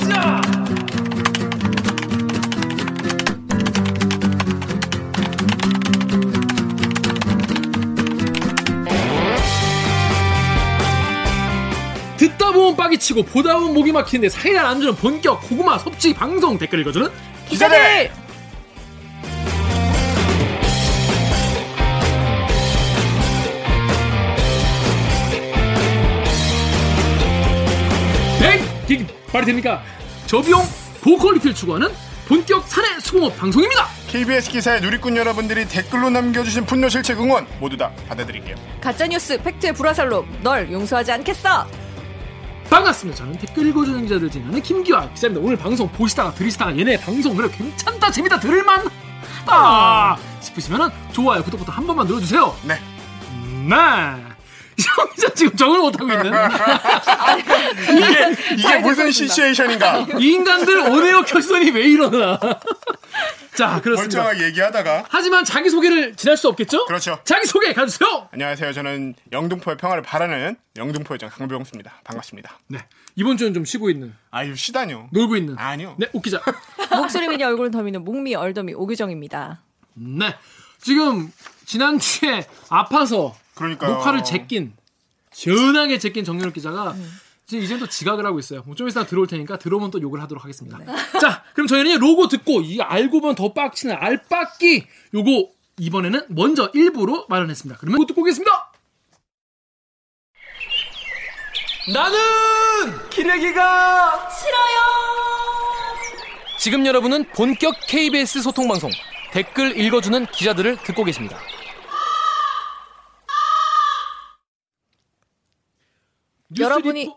가자. 듣다 보면 빡이 치고 보다 보면 목이 막히는데 사이다 안 주는 본격 고구마 섭취 방송 댓글 읽어주는 기자들! 백 말이 됩니까? 저비용 고퀄리티를 추구하는 본격 사내 수공업 방송입니다. KBS 기사의 누리꾼 여러분들이 댓글로 남겨주신 분노 질책 응원 모두 다 받아드릴게요. 가짜뉴스 팩트의 불화살로 널 용서하지 않겠어. 반갑습니다. 저는 댓글 읽어주는 기자들 진행하는 김기화 기자입니다. 오늘 방송 보시다가 들으시다가 얘네 방송 그래 괜찮다 재밌다 들을만 하다 싶으시면은 좋아요 구독부터 한 번만 눌러주세요. 네. 네. 형 기자 지금 적을 못하고 있는 이게, 이게 무슨 시츄에이션인가? 이 인간들 온에어 결선이 왜 이러나. 자 그렇습니다. 멀쩡하게 얘기하다가. 하지만 자기 소개를 지날 수 없겠죠? 그렇죠. 자기 소개 가주세요. 안녕하세요. 저는 영등포의 평화를 바라는 영등포의 장 강병수입니다. 반갑습니다. 네 이번 주는 좀 쉬고 있는 아유, 시다뇨. 놀고 있는 아니요. 네 웃기자. 목소리 미니 얼굴은 더미는 목미 얼더미 오규정입니다. 네 지금 지난주에 아파서 그러니까요. 녹화를 제낀 시원하게 제낀 정연욱 기자가 이제 이제 또 지각을 하고 있어요. 뭐좀 있으면 들어올 테니까 들어오면 또 욕을 하도록 하겠습니다. 자, 그럼 저희는 로고 듣고 이 알고 보면 더 빡치는 알빡기 요거 이번에는 먼저 일부로 마련했습니다. 그러면 그거 듣고 오겠습니다. 나는 기레기가 싫어요. 지금 여러분은 본격 KBS 소통 방송 댓글 읽어주는 기자들을 듣고 계십니다. 뉴스 여러분이- 리포-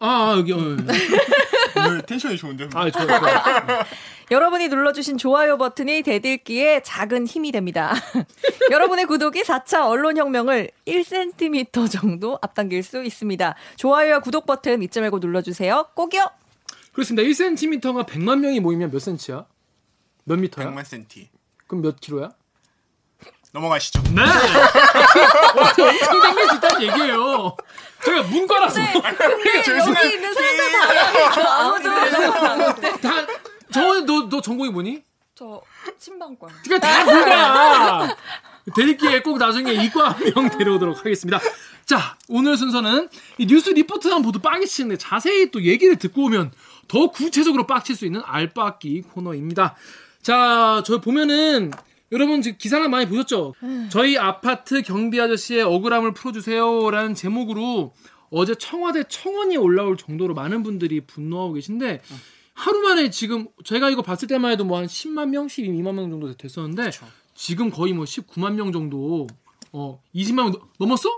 아, 아 여기 어, 여기. 오늘 텐션이 좋은데. 아 좋아요. 좋아요. 여러분이 눌러주신 좋아요 버튼이 대들기에 작은 힘이 됩니다. 여러분의 구독이 4차 언론혁명을 1cm 정도 앞당길 수 있습니다. 좋아요와 구독 버튼 잊지 말고 눌러주세요. 꼭이요. 그렇습니다. 1cm가 100만 명이 모이면 몇 cm야? 몇 미터야? 100만 센티. 그럼 몇 킬로야? 넘어가시죠. 네. 엄청 있다는 얘기예요. 제가 문과라서 여기 있는 사람들 다 아무도 다. 저너너 전공이 뭐니? 저 신방과. 그러니까 다 문과. 대리기에 꼭 나중에 이과 한 명 데려오도록 하겠습니다. 자, 오늘 순서는 이 뉴스 리포트만 보도 빡이 치는데 자세히 또 얘기를 듣고 오면 더 구체적으로 빡칠 수 있는 알빡기 코너입니다. 자, 저 보면은 여러분 지금 기사를 많이 보셨죠? 저희 아파트 경비 아저씨의 억울함을 풀어주세요라는 제목으로 어제 청와대 청원이 올라올 정도로 많은 분들이 분노하고 계신데 하루 만에 지금 제가 이거 봤을 때만 해도 뭐 한 10만 명, 12만 명 정도 됐었는데 지금 거의 뭐 19만 명 정도 어 20만 명 넘- 넘었어?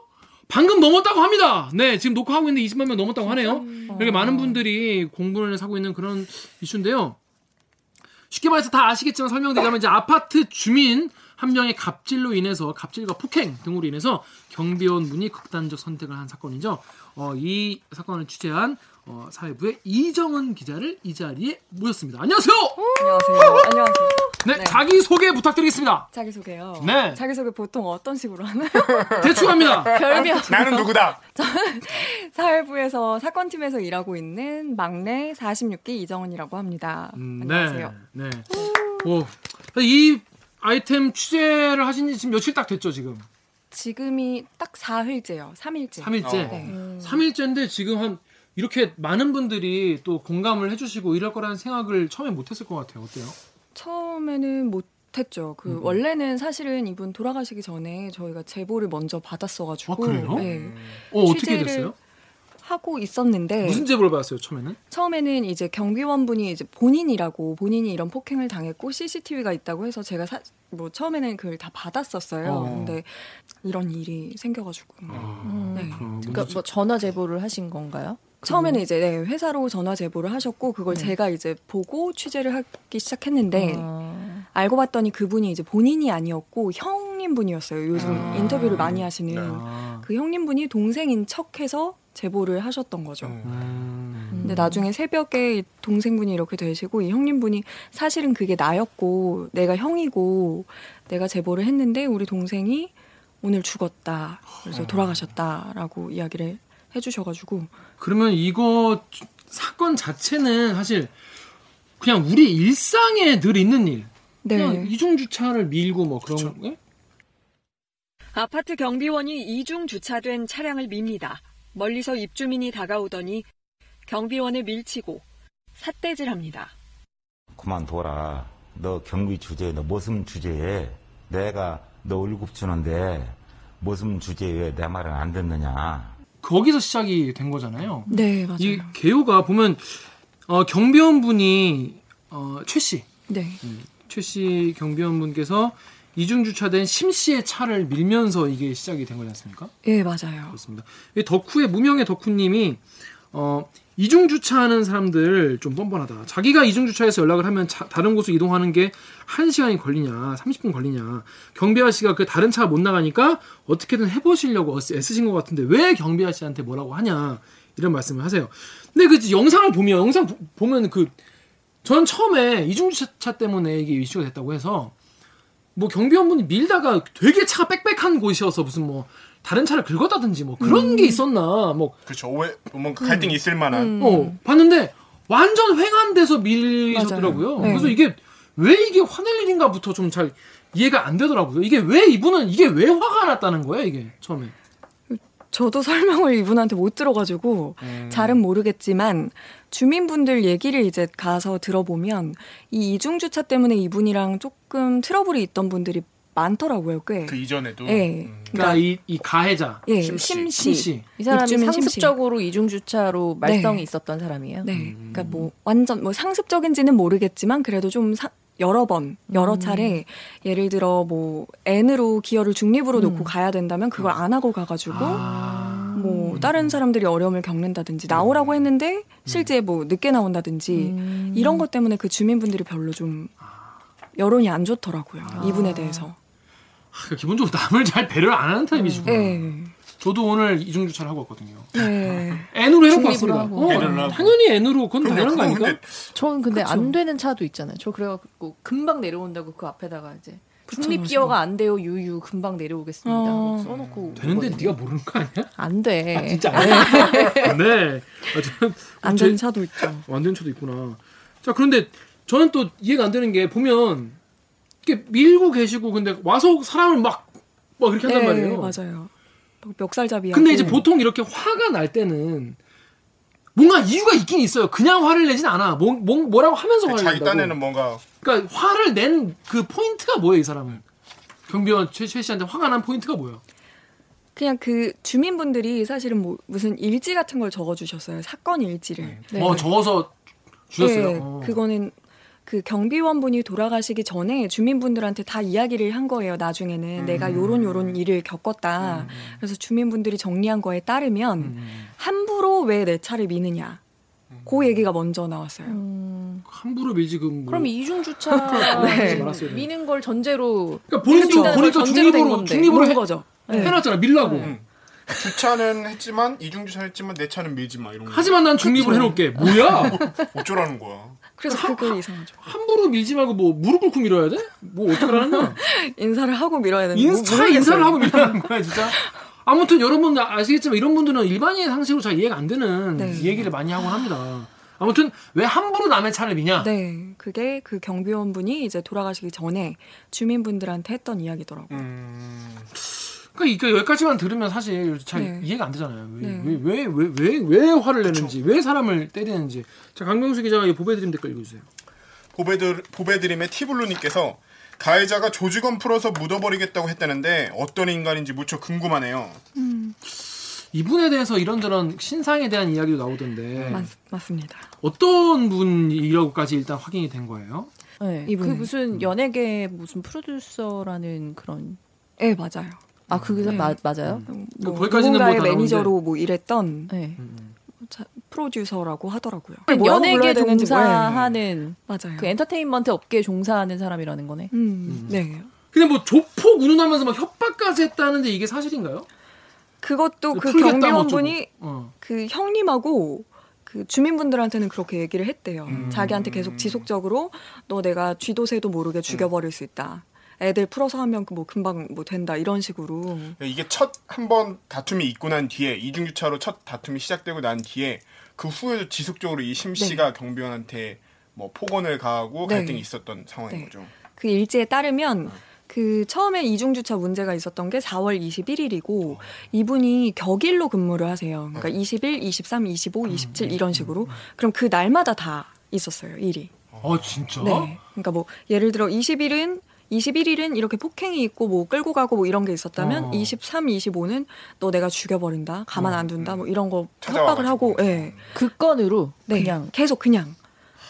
방금 넘었다고 합니다. 네, 지금 녹화하고 있는데 20만 명 넘었다고 하네요. 이렇게 많은 분들이 공분을 사고 있는 그런 이슈인데요. 쉽게 말해서 다 아시겠지만 설명드리자면 이제 아파트 주민 한 명의 갑질로 인해서 갑질과 폭행 등으로 인해서 경비원 분이 극단적 선택을 한 사건이죠. 어, 이 사건을 취재한 어, 사회부의 이정은 기자를 이 자리에 모셨습니다. 안녕하세요. 안녕하세요. 안녕하세요. 네, 네. 자기 소개 부탁드리겠습니다. 자기 소개요. 네. 자기 소개 보통 어떤 식으로 하나요? 대충 합니다. 별명. 나는 누구다? 사회부에서 사건팀에서 일하고 있는 막내 46기 이정은이라고 합니다. 음, 안녕하세요. 네. 네. 오, 이 아이템 취재를 하신 지 지금 며칠 딱 됐죠, 지금? 지금이 딱 4흘째요. 3일째. 3일째. 네. 3일째인데 지금 한 이렇게 많은 분들이 또 공감을 해주시고 이럴 거라는 생각을 처음에 못했을 것 같아요. 어때요? 처음에는 못 했죠. 그 음. 원래는 사실은 이분 돌아가시기 전에 저희가 제보를 먼저 받았어가지고 아, 그래요? 네. 어, 어떻게 됐어요? 하고 있었는데 무슨 제보를 받았어요, 처음에는? 처음에는 이제 경비원분이 이제 본인이라고 본인이 이런 폭행을 당했고 CCTV가 있다고 해서 제가 사, 뭐 처음에는 그걸 다 받았었어요. 어. 근데 이런 일이 생겨가지고 아, 네. 그럼 그러니까 뭐 전화 제보를 하신 건가요? 처음에는 이제 네, 회사로 전화 제보를 하셨고 그걸 네. 제가 이제 보고 취재를 하기 시작했는데 어. 알고 봤더니 그분이 이제 본인이 아니었고 형님 분이었어요. 요즘 아. 인터뷰를 많이 하시는 아, 그 형님 분이 동생인 척해서 제보를 하셨던 거죠. 음. 근데 나중에 새벽에 이 동생분이 이렇게 되시고 이 형님분이 사실은 그게 나였고 내가 형이고 내가 제보를 했는데 우리 동생이 오늘 죽었다. 그래서 돌아가셨다라고 이야기를 해주셔가지고 그러면 이거 사건 자체는 사실 그냥 우리 일상에 늘 있는 일. 그냥 네. 이중 주차를 밀고 뭐 그런 그쵸. 예? 아파트 경비원이 이중 주차된 차량을 밉니다. 멀리서 입주민이 다가오더니 경비원을 밀치고 삿대질합니다. 그만둬라. 너 경비 주제에 너 무슨 주제에 내가 너 월급 주는데 무슨 주제에 왜내 말은 안 듣느냐. 거기서 시작이 된 거잖아요. 네, 맞아요. 이 개요가 보면 어, 경비원분이 어, 최 씨, 네. 최씨 경비원분께서 이중 주차된 심 씨의 차를 밀면서 이게 시작이 된 거지 않습니까? 예, 맞아요. 그렇습니다. 이 덕후의 무명의 덕후님이 어, 이중 주차하는 사람들 좀 뻔뻔하다. 자기가 이중 주차해서 연락을 하면 차- 다른 곳으로 이동하는 게 1시간이 걸리냐, 30분 걸리냐. 경비 아저씨가 그 다른 차 못 나가니까 어떻게든 해 보시려고 애쓰- 애쓰신 것 같은데 왜 경비 아저씨한테 뭐라고 하냐. 이런 말씀을 하세요. 근데 그 영상을 보면, 영상 보- 보면 그, 전 처음에 이중 주차 때문에 이게 이슈가 됐다고 해서 뭐 경비원분이 밀다가 되게 차가 빽빽한 곳이어서 무슨 뭐 다른 차를 긁었다든지 뭐 그런 게 있었나 뭐 그렇죠. 오해, 뭔가 갈등이 있을 만한. 어, 봤는데 완전 횡한돼서 밀리셨더라고요. 네. 그래서 이게 왜 이게 화낼 일인가부터 좀 잘 이해가 안 되더라고요. 이게 왜 이분은 이게 왜 화가 났다는 거예요, 이게 처음에. 저도 설명을 이분한테 못 들어가지고 음. 잘은 모르겠지만 주민분들 얘기를 이제 가서 들어보면 이 이중주차 때문에 이분이랑 조금 트러블이 있던 분들이 많더라고요, 꽤. 그 이전에도. 예. 음. 그러니까 이, 이 가해자 예, 심씨. 심씨. 이 사람이. 상습적으로 이중 주차로 말썽이 네. 있었던 사람이에요. 네. 음. 그러니까 뭐 완전 뭐 상습적인지는 모르겠지만 그래도 좀 사- 여러 번, 여러 음. 차례 예를 들어 뭐 N으로 기어를 중립으로 음. 놓고 가야 된다면 그걸 안 하고 가가지고 아. 뭐 다른 사람들이 어려움을 겪는다든지 나오라고 했는데 실제 뭐 늦게 나온다든지 음. 이런 것 때문에 그 주민분들이 별로 좀 여론이 안 좋더라고요 이분에 대해서. 아, 기본적으로 남을 잘 배려를 안 하는 타입이시구나. 네. 저도 오늘 이중 주차를 하고 왔거든요. 네. N으로 해놓고 왔습니다. 하고. 어, N으로. 당연히 N으로 그건. 당연한 거? 근데 저는 근데 그쵸. 안 되는 차도 있잖아요. 저 그래갖고 금방 내려온다고 그 앞에다가 이제 중립. 기어가 안 돼요. 유유 금방 내려오겠습니다. 어. 써놓고 되는데 오거든요. 네가 모르는 거 아니야? 안 돼. 진짜 안 돼. 네. 아, 안 제- 되는 차도 있죠. 안 되는 차도 있구나. 자, 그런데 저는 또 이해가 안 되는 게 보면 이렇게 밀고 계시고 근데 와서 사람을 막, 막 이렇게 한단 말이에요. 네, 맞아요. 막 멱살잡이. 근데. 이제 보통 이렇게 화가 날 때는 뭔가 이유가 있긴 있어요. 그냥 화를 내진 않아. 뭐, 뭐, 뭐 라고 하면서 화를 자기 낸다고. 딴에는 뭔가 그러니까 화를 낸 그 포인트가 뭐예요, 이 사람은? 경비원 최, 최 씨한테 화가 난 포인트가 뭐예요? 그냥 그 주민분들이 사실은 뭐 무슨 일지 같은 걸 적어주셨어요. 사건 일지를. 네. 어, 적어서 주셨어요. 네, 어. 그거는 그 경비원분이 돌아가시기 전에 주민분들한테 다 이야기를 한 거예요. 나중에는 음. 내가 요런 요런 일을 겪었다. 그래서 주민분들이 정리한 거에 따르면 음. 함부로 왜 내 차를 미느냐. 그 얘기가 먼저 나왔어요. 음, 함부로 밀지 그 뭐. 그럼 이중 주차 네. 미는 걸 전제로 그러니까 본인도 본인도 중립으로. 중립으로 해, 거죠. 네. 해놨잖아 밀라고. 음. 주차는 했지만 이중 주차는 했지만 내 차는 밀지 마 이런 거. 하지만 난 중립으로 해놓을게. 뭐야? 어쩌라는 거야. 그래서 그게 이상하죠. 함부로 밀지 말고 뭐 무릎 꿇고 밀어야 돼? 뭐 어떻게 하는 거야? 인사를 하고 밀어야 되는 인, 차 인사를 하고 밀라는 거야 진짜. 아무튼 여러분 아시겠지만 이런 분들은 일반인의 상식으로 잘 이해가 안 되는 네. 이 얘기를 많이 하곤 합니다. 아무튼 왜 함부로 남의 차를 미냐? 네, 그게 그 경비원분이 이제 돌아가시기 전에 주민분들한테 했던 이야기더라고요. 음. 그러니까 이거 여기까지만 들으면 사실 잘 네. 이해가 안 되잖아요. 네. 왜왜 왜 왜 왜 화를 내는지, 왜 사람을 때리는지. 자 강명수 기자가 이 보배드림 댓글 읽어주세요. 보배드, 보배드림의 티블루님께서 가해자가 조직원 풀어서 묻어버리겠다고 했다는데 어떤 인간인지 무척 궁금하네요. 이분에 대해서 이런저런 신상에 대한 이야기도 나오던데 맞, 맞습니다. 어떤 분이라고까지 일단 확인이 된 거예요? 네. 그 이분은. 무슨 연예계 무슨 프로듀서라는 그런 네, 맞아요. 아 그게 네. 마- 맞아요? 뭐 거기까지는 누군가의 뭐다 매니저로 뭐 일했던 네. 자, 프로듀서라고 하더라고요. 그 연예계 종사하는 맞아요. 그 엔터테인먼트 업계에 종사하는 사람이라는 거네. 음, 네. 근데 뭐 조폭 운운하면서 막 협박까지 했다는데 이게 사실인가요? 그것도 그뭐 경비원분이 어쩌고. 어. 그 형님하고 그 주민분들한테는 그렇게 얘기를 했대요. 음. 자기한테 계속 지속적으로 너 내가 쥐도 새도 모르게 죽여버릴 수 있다. 애들 풀어서 하면 뭐 금방 뭐 된다 이런 식으로. 이게 첫 한 번 다툼이 있고 난 뒤에 이중 주차로 첫 다툼이 시작되고 난 뒤에 그 후에도 지속적으로 이 심 씨가 경비원한테 뭐 폭언을 가하고 네. 갈등이 있었던 상황인 네. 거죠. 그 일지에 따르면 그 처음에 이중주차 문제가 있었던 게 4월 21일이고 이분이 격일로 근무를 하세요. 그러니까 21, 23, 25, 27 이런 식으로. 그럼 그 날마다 다 있었어요, 일이. 아 진짜? 네. 그러니까 뭐 예를 들어 20일은 21일은 이렇게 폭행이 있고 뭐 끌고 가고 뭐 이런 게 있었다면 어. 23, 25는 너 내가 죽여버린다, 가만 안 둔다, 뭐 이런 거 찾아와가지고. 협박을 하고, 예. 그 건으로 네, 그냥 계속 그냥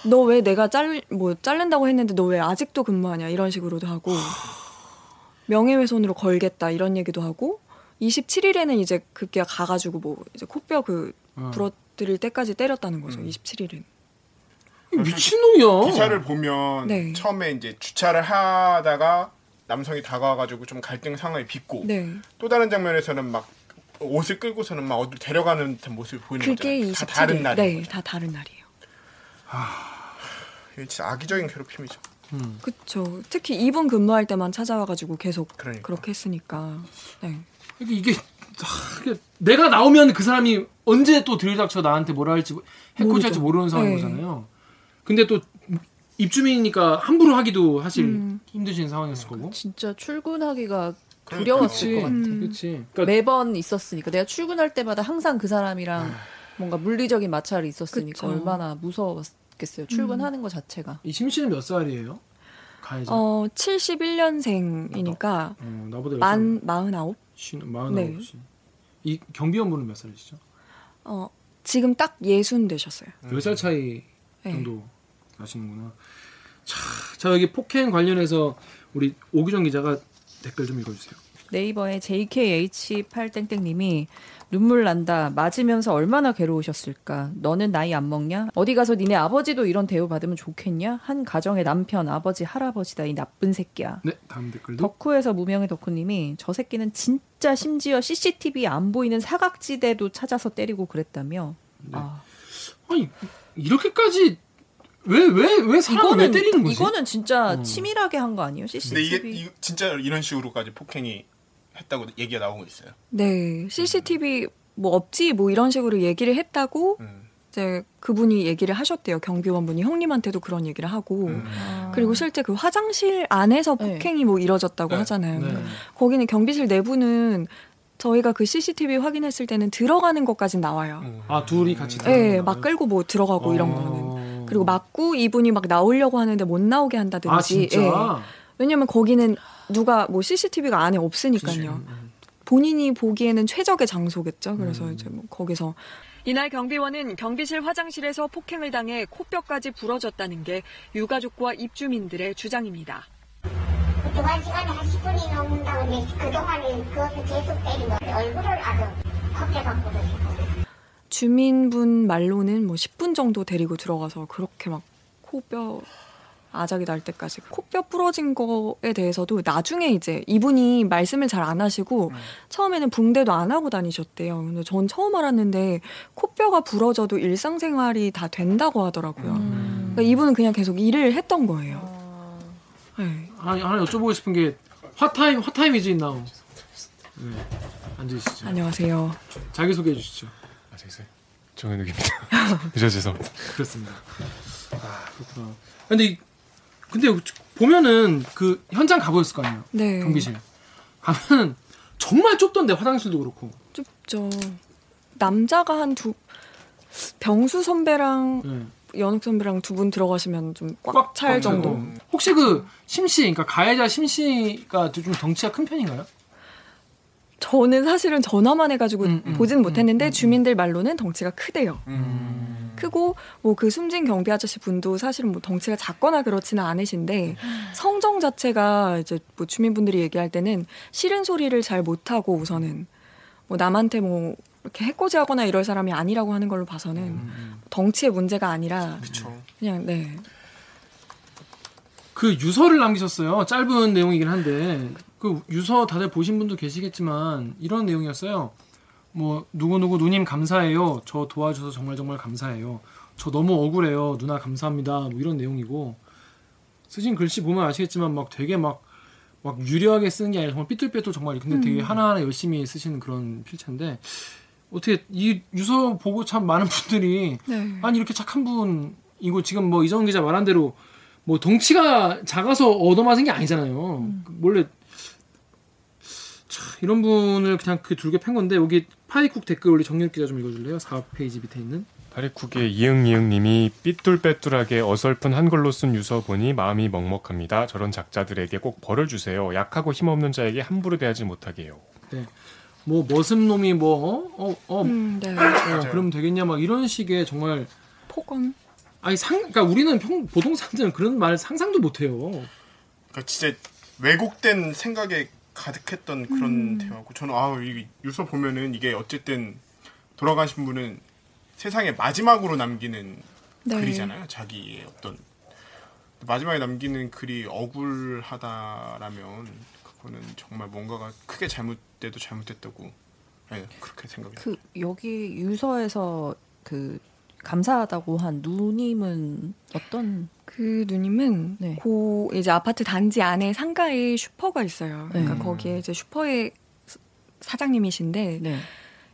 너 왜 내가 잘뭐 자른다고 했는데 너 왜 아직도 근무하냐 이런 식으로도 하고 명예훼손으로 걸겠다 이런 얘기도 하고 27일에는 이제 급기야 가가지고 뭐 이제 코뼈 그 어. 부러뜨릴 때까지 때렸다는 거죠. 음. 27일은. 미친놈이야. 기사를 보면 네. 처음에 이제 주차를 하다가 남성이 다가와가지고 좀 갈등 상황이 빚고 네. 또 다른 장면에서는 막 옷을 끌고서는 막 어디 데려가는 듯한 모습을 보이는 그게 거잖아요. 27일. 다 다른 날이. 네, 다 다른 날이에요. 이게 진짜 악의적인 괴롭힘이죠. 음. 그쵸. 특히 이분 근무할 때만 찾아와가지고 계속 그러니까. 그렇게 했으니까. 네. 이게, 이게 아, 내가 나오면 그 사람이 언제 또 들이닥쳐 나한테 뭐라 할지 해코지할지 모르죠. 모르는 상황인 네. 거잖아요. 근데 또 입주민이니까 함부로 하기도 사실 음. 힘드신 상황이었을 거고. 진짜 출근하기가 그러니까. 두려웠을 그치. 것 같아. 음. 그렇지. 그러니까 매번 있었으니까 내가 출근할 때마다 항상 그 사람이랑 뭔가 물리적인 마찰이 있었으니까 그쵸. 얼마나 무서웠겠어요. 출근하는 것 자체가. 이 심씨는 몇 살이에요? 가해자. 어, 71년생이니까 어, 나보다 만, 49? 마흔 네. 아홉 시. 이 경비원분은 몇 살이시죠? 어, 지금 딱 예순 되셨어요. 몇 살 차이 네. 정도 나시는구나. 자, 자 여기 폭행 관련해서 우리 오규정 기자가 댓글 좀 읽어주세요. 네이버에 JKH8땡땡님이 눈물 난다. 맞으면서 얼마나 괴로우셨을까. 너는 나이 안 먹냐? 어디 가서 니네 아버지도 이런 대우 받으면 좋겠냐? 한 가정의 남편, 아버지, 할아버지다. 이 나쁜 새끼야. 네, 다음 댓글도. 덕후에서 무명의 덕후님이 저 새끼는 진짜 심지어 CCTV 안 보이는 사각지대도 찾아서 때리고 그랬다며. 아, 아니 이렇게까지 왜 왜 왜 사람을 왜 때리는 거지? 이거는 진짜 어. 치밀하게 한 거 아니에요? 근데 CCTV. 이게 이- 진짜 이런 식으로까지 폭행이 했다고 얘기가 나오고 있어요. 네, CCTV 뭐 없지 뭐 이런 식으로 얘기를 했다고 음. 이제 그분이 얘기를 하셨대요. 경비원분이 형님한테도 그런 얘기를 하고 음. 아. 그리고 실제 그 화장실 안에서 네. 폭행이 뭐 이뤄졌다고 네. 하잖아요. 네. 거기는 경비실 내부는 저희가 그 CCTV 확인했을 때는 들어가는 것까진 나와요. 음. 아 둘이 같이 예, 들어가는 막 거예요? 끌고 뭐 들어가고 이런 어. 거는. 그리고 맞고 이분이 막 나오려고 하는데 못 나오게 한다든지. 아 진짜. 예. 왜냐면 거기는 누가 뭐 CCTV가 안에 없으니까요. 음. 본인이 보기에는 최적의 장소겠죠. 그래서 음. 이제 뭐 거기서 이날 경비원은 경비실 화장실에서 폭행을 당해 코뼈까지 부러졌다는 게 유가족과 입주민들의 주장입니다. 들어간 시간이 한 10분이 넘는다고 근데 그동안에 그것을 계속 때리고 얼굴을 아주 받고 그러시고 주민분 말로는 뭐 10분 정도 데리고 들어가서 그렇게 막 코뼈 아작이 날 때까지 코뼈 부러진 거에 대해서도 나중에 이제 이분이 말씀을 잘 안 하시고 처음에는 붕대도 안 하고 다니셨대요. 근데 전 처음 알았는데 코뼈가 부러져도 일상생활이 다 된다고 하더라고요. 음. 그러니까 이분은 그냥 계속 일을 했던 거예요. 네. 아니 하나 여쭤보고 싶은 게 화타임 화타임이지 있나오. 네. 앉으시죠. 안녕하세요. 자기 소개해 주시죠. 아, 저기서 정현욱입니다. 늦어 죄송합니다. 그렇습니다. 아 그렇구나. 근데 이- 근데 보면은 그 현장 가보셨을 거 아니에요. 네. 경비실 가면 정말 좁던데 화장실도 그렇고. 좁죠. 남자가 한 두 병수 선배랑 네. 연욱 선배랑 두 분 들어가시면 좀꽉꽉찰 차고. 정도. 혹시 그 심씨, 그러니까 가해자 심씨가 좀 덩치가 큰 편인가요? 저는 사실은 전화만 해가지고 음, 음, 보진 음, 못했는데 음, 음. 주민들 말로는 덩치가 크대요. 음. 크고 뭐 그 숨진 경비 아저씨 분도 사실은 뭐 덩치가 작거나 그렇지는 않으신데 성정 자체가 이제 뭐 주민분들이 얘기할 때는 싫은 소리를 잘 못하고 우선은 뭐 남한테 뭐 이렇게 해코지하거나 이럴 사람이 아니라고 하는 걸로 봐서는 음, 덩치의 문제가 아니라 그렇죠. 그냥 네 그 유서를 남기셨어요. 짧은 내용이긴 한데 그 유서 다들 보신 분도 계시겠지만 이런 내용이었어요. 뭐 누구 누구 누님 감사해요. 저 도와줘서 정말 정말 감사해요. 저 너무 억울해요. 누나 감사합니다. 뭐 이런 내용이고 쓰신 글씨 보면 아시겠지만 막 되게 막 막 유려하게 쓰는 게 아니라 정말 삐뚤빼뚤 정말 근데 되게 하나하나 열심히 쓰시는 그런 필체인데 어떻게 이 유서 보고 참 많은 분들이 네. 아니 이렇게 착한 분이고 지금 뭐 이정 기자 말한 대로 뭐 덩치가 작아서 얻어맞은 게 아니잖아요. 원래 차, 이런 분을 그냥 그 둘게 팬 건데 여기 파이쿡 댓글 우리 정윤 기자 좀 읽어줄래요? 4페이지 밑에 있는. 파리쿡의 이응이응님이 삐뚤빼뚤하게 어설픈 한글로 쓴 유서 보니 마음이 먹먹합니다. 저런 작자들에게 꼭 벌을 주세요. 약하고 힘없는 자에게 함부로 대하지 못하게요. 뭐 머슴놈이 뭐 어어 음, 네. 어, 그러면 되겠냐 막 이런 식의 정말 폭언. 아니 상 그러니까 우리는 평 보통 사람들은 그런 말 상상도 못 해요. 그러니까 진짜 왜곡된 생각에 가득했던 그런 대화고 저는 아우 이 유서 보면은 이게 어쨌든 돌아가신 분은 세상에 마지막으로 남기는 네. 글이잖아요. 자기의 어떤 마지막에 남기는 글이 억울하다라면 그거는 정말 뭔가가 크게 잘못돼도 잘못됐다고 네, 그렇게 생각이 그 여기 유서에서 그 감사하다고 한 누님은 어떤 그 누님은 네. 고 이제 아파트 단지 안에 상가에 슈퍼가 있어요. 그러니까 네. 거기에 이제 슈퍼의 사- 사장님이신데 네.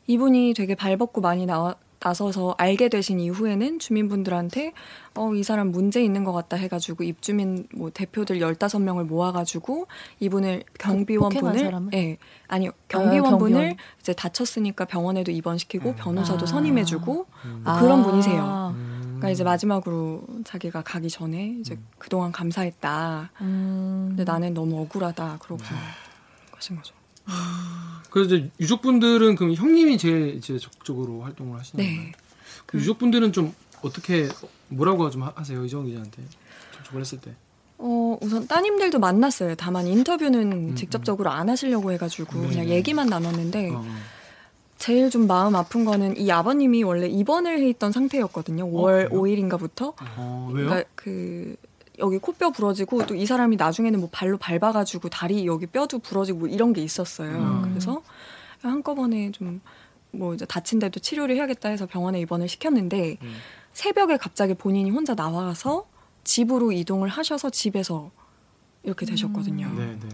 이분이 되게 발벗고 많이 나와, 나서서 알게 되신 이후에는 주민분들한테 어, 이 사람 문제 있는 것 같다 해가지고 입주민 뭐 대표들 15명을 모아가지고 이분을 경비원분을 폭행한 사람을? 예. 아니요. 경비원분을 경비원. 이제 다쳤으니까 병원에도 입원시키고 음. 변호사도 아. 선임해주고 아. 그런 분이세요. 음. 그러니까 이제 마지막으로 자기가 가기 전에 이제 그동안 감사했다. 음. 근데 나는 너무 억울하다. 그러고 가신 거죠. 그래서 이제 유족분들은 그럼 형님이 제일 이제 적극적으로 활동을 하시는 네. 건가요? 그 유족분들은 좀 어떻게 뭐라고 좀 하- 하세요 이정 기자한테 접촉을 했을 때? 어, 우선 따님들도 만났어요. 다만 인터뷰는 음, 직접적으로 안 하시려고 해가지고 네. 그냥 얘기만 나눴는데 어. 제일 좀 마음 아픈 거는 이 아버님이 원래 입원을 해 있던 상태였거든요. 5월 그래요? 5일인가부터. 어, 왜요? 그러니까 그 여기 코뼈 부러지고 또 이 사람이 나중에는 뭐 발로 밟아가지고 다리 여기 뼈도 부러지고 뭐 이런 게 있었어요. 음. 그래서 한꺼번에 좀 뭐 이제 다친 데도 치료를 해야겠다 해서 병원에 입원을 시켰는데 음. 새벽에 갑자기 본인이 혼자 나와서 집으로 이동을 하셔서 집에서 이렇게 되셨거든요. 네, 네. 네.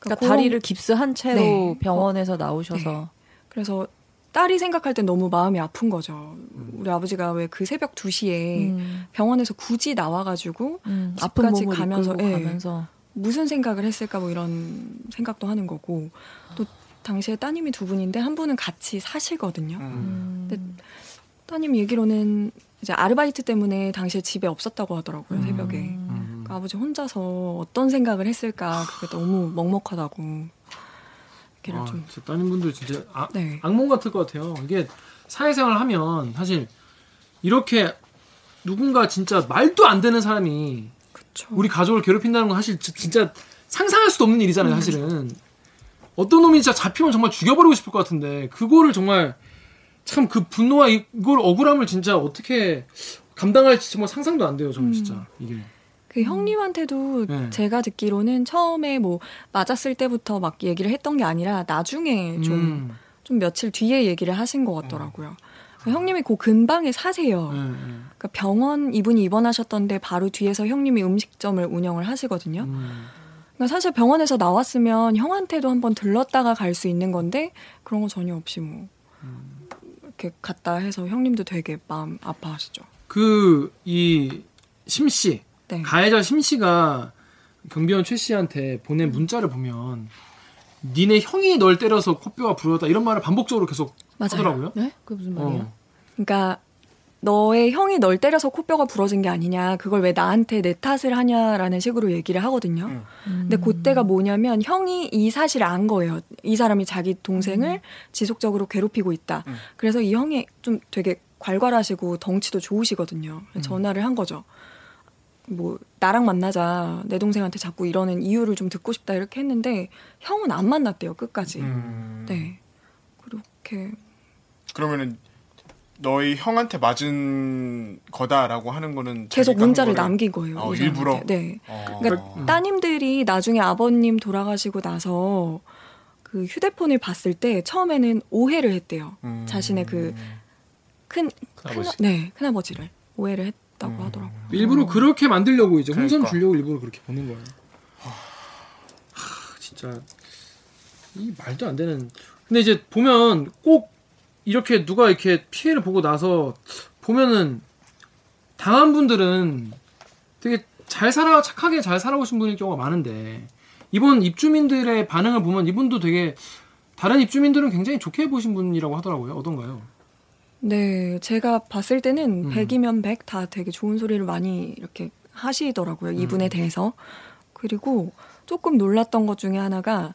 그러니까 그런- 다리를 깁스한 채로 네. 병원에서 나오셔서 그래서 딸이 생각할 땐 너무 마음이 아픈 거죠. 우리 아버지가 왜 그 새벽 2시에 음, 병원에서 굳이 나와가지고 음, 집까지 가면서, 예. 가면서 무슨 생각을 했을까 뭐 이런 생각도 하는 거고 또 당시에 따님이 두 분인데 한 분은 같이 사시거든요. 음. 근데 따님 얘기로는 이제 아르바이트 때문에 당시에 집에 없었다고 하더라고요 새벽에. 음. 그러니까 아버지 혼자서 어떤 생각을 했을까 그게 너무 먹먹하다고 얘기를 아, 좀. 진짜 따님분들 진짜 아, 네. 악몽 같을 것 같아요. 이게 사회생활 하면 사실 이렇게 누군가 진짜 말도 안 되는 사람이 그쵸. 우리 가족을 괴롭힌다는 건 사실 지- 진짜 상상할 수도 없는 일이잖아요, 사실은. 어떤 놈이 진짜 잡히면 정말 죽여버리고 싶을 것 같은데, 그거를 정말, 참 그 분노와 이- 이걸 억울함을 진짜 어떻게 감당할지 정말 상상도 안 돼요, 저는 진짜. 이게. 그 형님한테도 네. 제가 듣기로는 처음에 뭐 맞았을 때부터 막 얘기를 했던 게 아니라 나중에 좀, 음. 좀 며칠 뒤에 얘기를 하신 것 같더라고요. 그 형님이 그 근방에 사세요. 네, 네. 그러니까 병원 이분이 입원하셨던데 바로 뒤에서 형님이 음식점을 운영을 하시거든요. 음. 그러니까 사실 병원에서 나왔으면 형한테도 한번 들렀다가 갈 수 있는 건데 그런 거 전혀 없이 뭐 이렇게 갔다 해서 형님도 되게 마음 아파하시죠. 그, 이, 심씨, 네. 가해자 심 씨가 경비원 최 씨한테 보낸 문자를 보면, 니네 형이 널 때려서 코뼈가 부러졌다 이런 말을 반복적으로 계속 맞아요. 하더라고요. 네? 그게 무슨 말이에요? 어. 그러니까 너의 형이 널 때려서 코뼈가 부러진 게 아니냐. 그걸 왜 나한테 내 탓을 하냐라는 식으로 얘기를 하거든요. 음. 근데 그때가 뭐냐면 형이 이 사실을 안 거예요. 이 사람이 자기 동생을 지속적으로 괴롭히고 있다. 음. 그래서 이 형이 좀 되게 괄괄하시고 덩치도 좋으시거든요. 전화를 한 거죠. 뭐 나랑 만나자 내 동생한테 자꾸 이러는 이유를 좀 듣고 싶다 이렇게 했는데 형은 안 만났대요 끝까지. 음. 네 그렇게 그러면은 너희 형한테 맞은 거다라고 하는 거는 계속 문자를 거를- 남긴 거예요. 어. 일부러? 네. 어. 그러니까 따님들이 나중에 아버님 돌아가시고 나서 그 휴대폰을 봤을 때 처음에는 오해를 했대요. 음. 자신의 그 큰 큰아버지. 네, 큰아버지를 오해를 했 다고 음. 하더라고요. 일부러 그렇게 만들려고 이제 혼선 그러니까. 주려고 일부러 그렇게 보낸 거예요. 하, 진짜 이 말도 안 되는. 근데 이제 보면 꼭 이렇게 누가 이렇게 피해를 보고 나서 보면은 당한 분들은 되게 잘 살아 착하게 잘 살아오신 분일 경우가 많은데 이번 입주민들의 반응을 보면 이분도 되게 다른 입주민들은 굉장히 좋게 보신 분이라고 하더라고요. 어떤가요? 네, 제가 봤을 때는 음. 100이면 100 다 되게 좋은 소리를 많이 이렇게 하시더라고요. 이분에 대해서. 그리고 조금 놀랐던 것 중에 하나가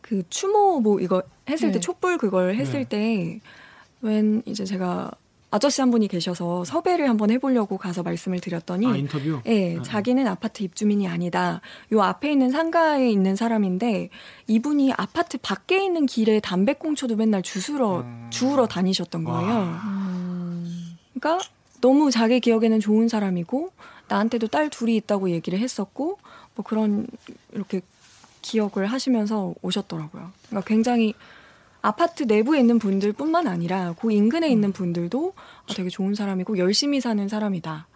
그 추모 뭐 이거 했을 때 네. 촛불 그걸 했을 때웬 이제 제가 아저씨 한 분이 계셔서 섭외를 한번 해보려고 가서 말씀을 드렸더니 아 인터뷰. 예, 아. 자기는 아파트 입주민이 아니다. 요 앞에 있는 상가에 있는 사람인데 이분이 아파트 밖에 있는 길에 담배꽁초도 맨날 주스러 주우러 다니셨던 거예요. 그러니까 너무 자기 기억에는 좋은 사람이고 나한테도 딸 둘이 있다고 얘기를 했었고 뭐 그런 이렇게 기억을 하시면서 오셨더라고요. 그러니까 굉장히 아파트 내부에 있는 분들뿐만 아니라 그 인근에 있는 분들도 아, 되게 좋은 사람이고 열심히 사는 사람이다.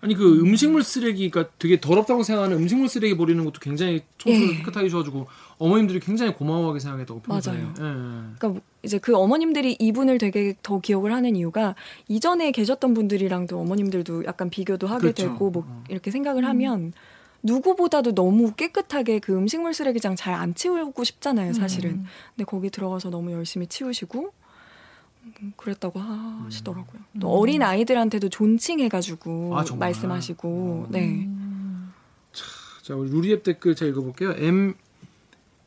아니 그 음식물 쓰레기가 되게 더럽다고 생각하는 음식물 쓰레기 버리는 것도 굉장히 청소를 예. 깨끗하게 해줘가지고 어머님들이 굉장히 고마워하게 생각했다고 평소에. 맞아요. 예. 그러니까 이제 그 어머님들이 이분을 되게 더 기억을 하는 이유가 이전에 계셨던 분들이랑도 어머님들도 약간 비교도 하게 그렇죠. 되고 뭐 어. 이렇게 생각을 하면 누구보다도 너무 깨끗하게 그 음식물 쓰레기장 잘 안 치우고 싶잖아요, 사실은. 음. 근데 거기 들어가서 너무 열심히 치우시고 음, 그랬다고 하시더라고요. 음. 또 어린 아이들한테도 존칭해가지고 아? 말씀하시고, 어. 네. 자 우리 루리앱 댓글 제가 읽어볼게요. M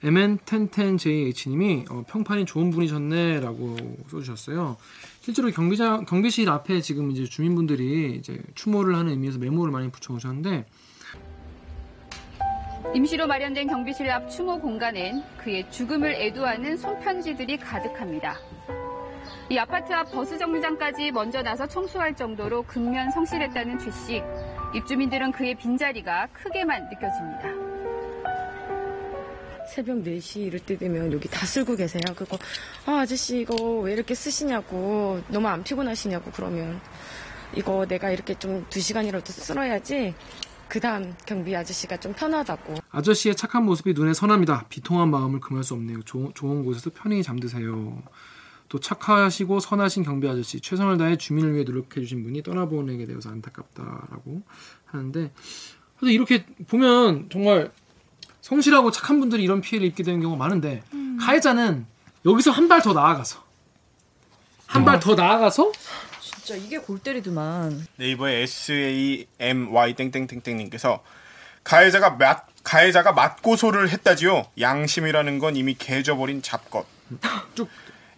MN1010JH님이 어, 평판이 좋은 분이셨네라고 써주셨어요. 실제로 경비장 경비실 앞에 지금 이제 주민분들이 이제 추모를 하는 의미에서 메모를 많이 붙여오셨는데 임시로 마련된 경비실 앞 추모 공간엔 그의 죽음을 애도하는 손편지들이 가득합니다. 이 아파트 앞 버스 정류장까지 먼저 나서 청소할 정도로 극면 성실했다는 최 씨. 입주민들은 그의 빈자리가 크게만 느껴집니다. 새벽 4시 이럴 때 되면 여기 다 쓸고 계세요. 그거, 아, 아저씨 이거 왜 이렇게 쓰시냐고, 너무 안 피곤하시냐고 그러면, 이거 내가 이렇게 좀두 시간이라도 쓸어야지, 그 다음 경비 아저씨가 좀 편하다고. 아저씨의 착한 모습이 눈에 선합니다. 비통한 마음을 금할 수 없네요. 조- 좋은 곳에서 편히 잠드세요. 또 착하시고 선하신 경비 아저씨 최선을 다해 주민을 위해 노력해 주신 분이 떠나보내게 되어서 안타깝다라고 하는데 그래서 이렇게 보면 정말 성실하고 착한 분들이 이런 피해를 입게 되는 경우가 많은데 가해자는 여기서 한 발 더 나아가서 한 발더 나아가서 진짜 이게 골 때리더만. 네이버의 SAMY 땡땡땡땡님께서 가해자가 맞 가해자가 맞고소를 했다지요. 양심이라는 건 이미 개져버린 잡것. 쭉.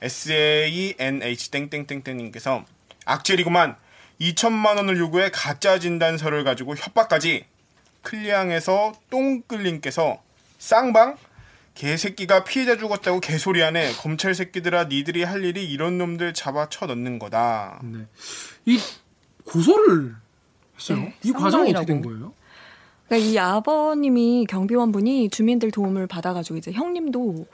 SANH 땡땡땡땡님께서 악질이구만. 2천만 원을 요구해 가짜 진단서를 가지고 협박까지. 클리앙에서 똥끌님께서 쌍방 개새끼가 피해자 죽었다고 개소리하네. 검찰 새끼들아 니들이 할 일이 이런 놈들 잡아 쳐 넣는 거다. 네. 이 고소를 했어요. 네, 이 과정은 어떻게. 된 거예요? 그러니까 이 아버님이 경비원분이 주민들 도움을 받아가지고 이제 형님도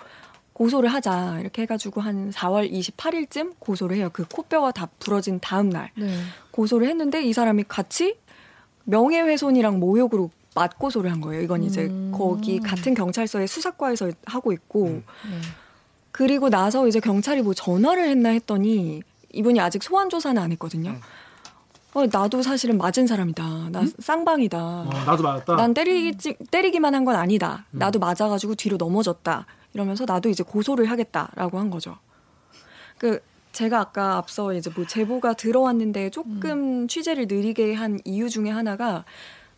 고소를 하자 이렇게 해가지고 한 4월 28일쯤 고소를 해요. 그 코뼈가 다 부러진 다음 날 네. 고소를 했는데 이 사람이 같이 명예훼손이랑 모욕으로 맞고소를 한 거예요. 이건 이제 음. 거기 같은 경찰서의 수사과에서 하고 있고 네. 그리고 나서 이제 경찰이 뭐 전화를 했나 했더니 이분이 아직 소환 조사는 안 했거든요. 음. 어, 나도 사실은 맞은 사람이다. 나 쌍방이다. 어, 나도 맞았다. 난 때리기, 때리기만 한 건 아니다. 음. 나도 맞아가지고 뒤로 넘어졌다. 이러면서 나도 이제 고소를 하겠다라고 한 거죠. 그 제가 아까 앞서 이제 뭐 제보가 들어왔는데 조금 음. 취재를 느리게 한 이유 중에 하나가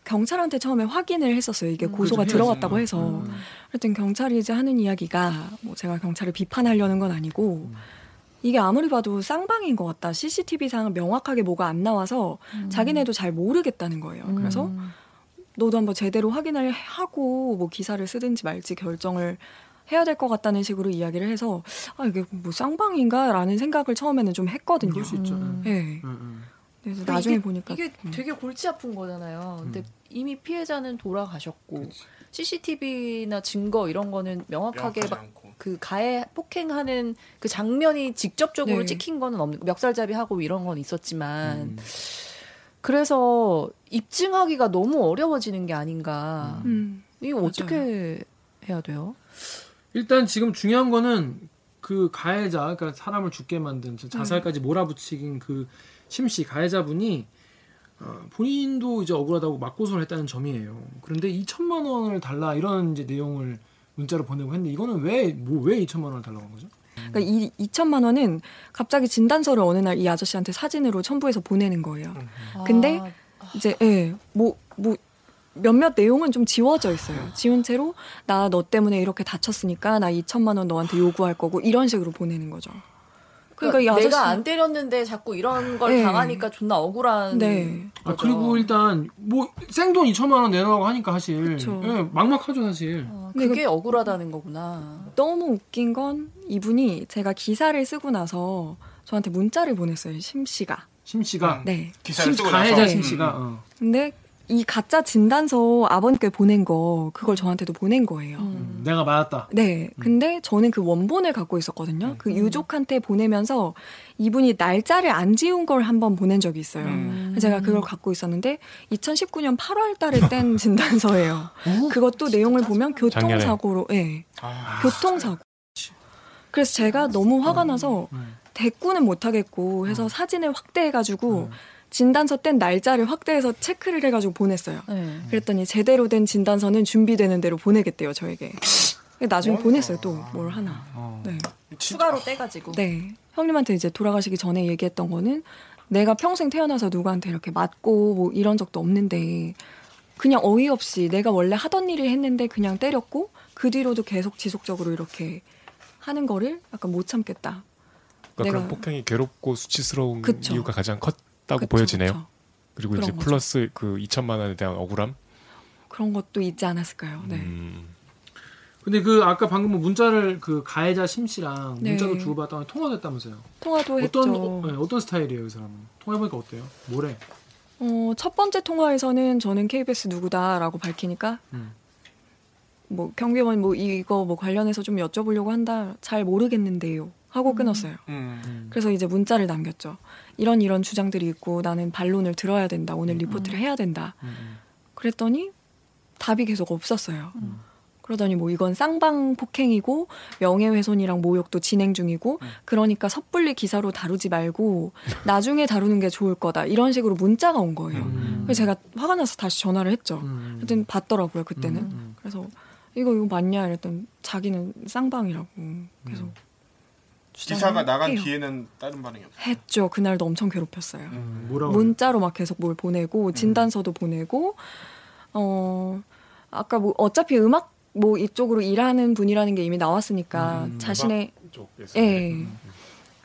경찰한테 처음에 확인을 했었어요. 이게 음, 고소가 그렇죠, 들어갔다고. 해서. 음. 하여튼 경찰이 이제 하는 이야기가 뭐 제가 경찰을 비판하려는 건 아니고 음. 이게 아무리 봐도 쌍방인 것 같다. CCTV상 명확하게 뭐가 안 나와서 자기네도 잘 모르겠다는 거예요. 그래서 음. 너도 한번 제대로 확인을 하고 뭐 기사를 쓰든지 말지 결정을 해야 될 것 같다는 식으로 이야기를 해서 아 이게 뭐 쌍방인가라는 생각을 처음에는 좀 했거든요. 그럴 수 있죠. 음. 네. 그래서 나중에 이게, 보니까 이게 음. 되게 골치 아픈 거잖아요. 근데 음. 이미 피해자는 돌아가셨고 CCTV나 증거 이런 거는 명확하게 명확하지 막 않고. 그 가해 폭행하는 그 장면이 직접적으로 네. 찍힌 거는 없는 멱살잡이 하고 이런 건 있었지만 음. 그래서 입증하기가 너무 어려워지는 게 아닌가. 음. 이거 어떻게 해야 돼요? 일단 지금 중요한 거는 그 가해자, 그러니까 사람을 죽게 만든 저 자살까지 몰아붙이긴 그 심씨 가해자분이 어, 본인도 이제 억울하다고 맞고소를 했다는 점이에요. 그런데 2천만 원을 달라 이런 이제 내용을 문자로 보내고 했는데 이거는 왜 뭐 왜 2천만 원을 달라고 한 거죠? 그러니까 이 2천만 원은 갑자기 진단서를 어느 날 이 아저씨한테 사진으로 첨부해서 보내는 거예요. 근데 이제 예, 뭐, 뭐, 몇몇 내용은 좀 지워져 있어요. 지운 채로 나 너 때문에 이렇게 다쳤으니까 나 2천만 원 너한테 요구할 거고 이런 식으로 보내는 거죠. 그러니까 이 그러니까 내가 안 때렸는데 자꾸 이런 걸 네. 당하니까 존나 억울한 네. 아, 그리고 일단 뭐 생돈 2천만 원 내놓으라고 하니까 사실 그쵸. 예, 막막하죠 사실. 어, 근데 그게 억울하다는 거구나. 너무 웃긴 건 이분이 제가 기사를 쓰고 나서 저한테 문자를 보냈어요. 심 씨가. 심 씨가 네. 기사를 심 쓰고 가해자 나서 심 음, 씨가 음. 어. 근데 이 가짜 진단서 아버님께 보낸 거 그걸 저한테도 보낸 거예요. 음, 내가 맞았다. 네. 근데 저는 그 원본을 갖고 있었거든요. 그 유족한테 보내면서 이분이 날짜를 안 지운 걸 한번 보낸 적이 있어요. 그래서 제가 그걸 갖고 있었는데 2019년 8월 달에 뗀 진단서예요. 그것도 내용을 보면 교통사고로, 예. 네. 아, 교통사고. 그래서 제가 너무 화가 나서 음. 대꾸는 못 하겠고 해서 사진을 확대해 가지고 진단서 뗀 날짜를 확대해서 체크를 해가지고 보냈어요. 네. 그랬더니 제대로 된 진단서는 준비되는 대로 보내겠대요, 저에게. 나중에 보냈어요, 또 뭘 하나. 어. 네. 추가로 떼가지고. 네. 형님한테 이제 돌아가시기 전에 얘기했던 거는 내가 평생 태어나서 누구한테 이렇게 맞고 뭐 이런 적도 없는데 그냥 어이없이 내가 원래 하던 일을 했는데 그냥 때렸고 그 뒤로도 계속 지속적으로 이렇게 하는 거를 약간 못 참겠다. 그러니까 내가- 그런 폭행이 괴롭고 수치스러운 그쵸. 이유가 가장 컸다고 그쵸, 보여지네요. 그쵸. 그리고 이제 거죠. 플러스 그 2천만 원에 대한 억울함. 그런 것도 있지 않았을까요? 네. 음. 근데 그 아까 방금 뭐 문자를 그 가해자 심 씨랑 네. 문자도 주고받다가 통화도 했다면서요. 통화도 어떤 했죠. 어, 네, 어떤 스타일이에요, 이 사람은? 통화해보니까 어때요? 뭐래? 어, 첫 번째 통화에서는 저는 KBS 누구다라고 밝히니까 음. 뭐 경비원 뭐 이거 뭐 관련해서 좀 여쭤보려고 한다 잘 모르겠는데요 하고 끊었어요. 음. 그래서 이제 문자를 남겼죠. 이런 이런 주장들이 있고 나는 반론을 들어야 된다. 오늘 리포트를 해야 된다. 음, 그랬더니 답이 계속 없었어요. 그러더니 뭐 이건 쌍방 폭행이고 명예훼손이랑 모욕도 진행 중이고 그러니까 섣불리 기사로 다루지 말고 나중에 다루는 게 좋을 거다 이런 식으로 문자가 온 거예요. 음. 그래서 제가 화가 나서 다시 전화를 했죠. 음. 하여튼 받더라고요 그때는. 음. 그래서 이거 이거 맞냐 이랬더니 자기는 쌍방이라고 계속 기사가 나간 해요. 뒤에는 다른 반응이 없어요. 했죠. 그날도 엄청 괴롭혔어요. 음, 뭐라고? 문자로 막 계속 뭘 보내고 진단서도 보내고 어 아까 뭐 어차피 음악 뭐 이쪽으로 일하는 분이라는 게 이미 나왔으니까 음, 자신의 쪽에서. 예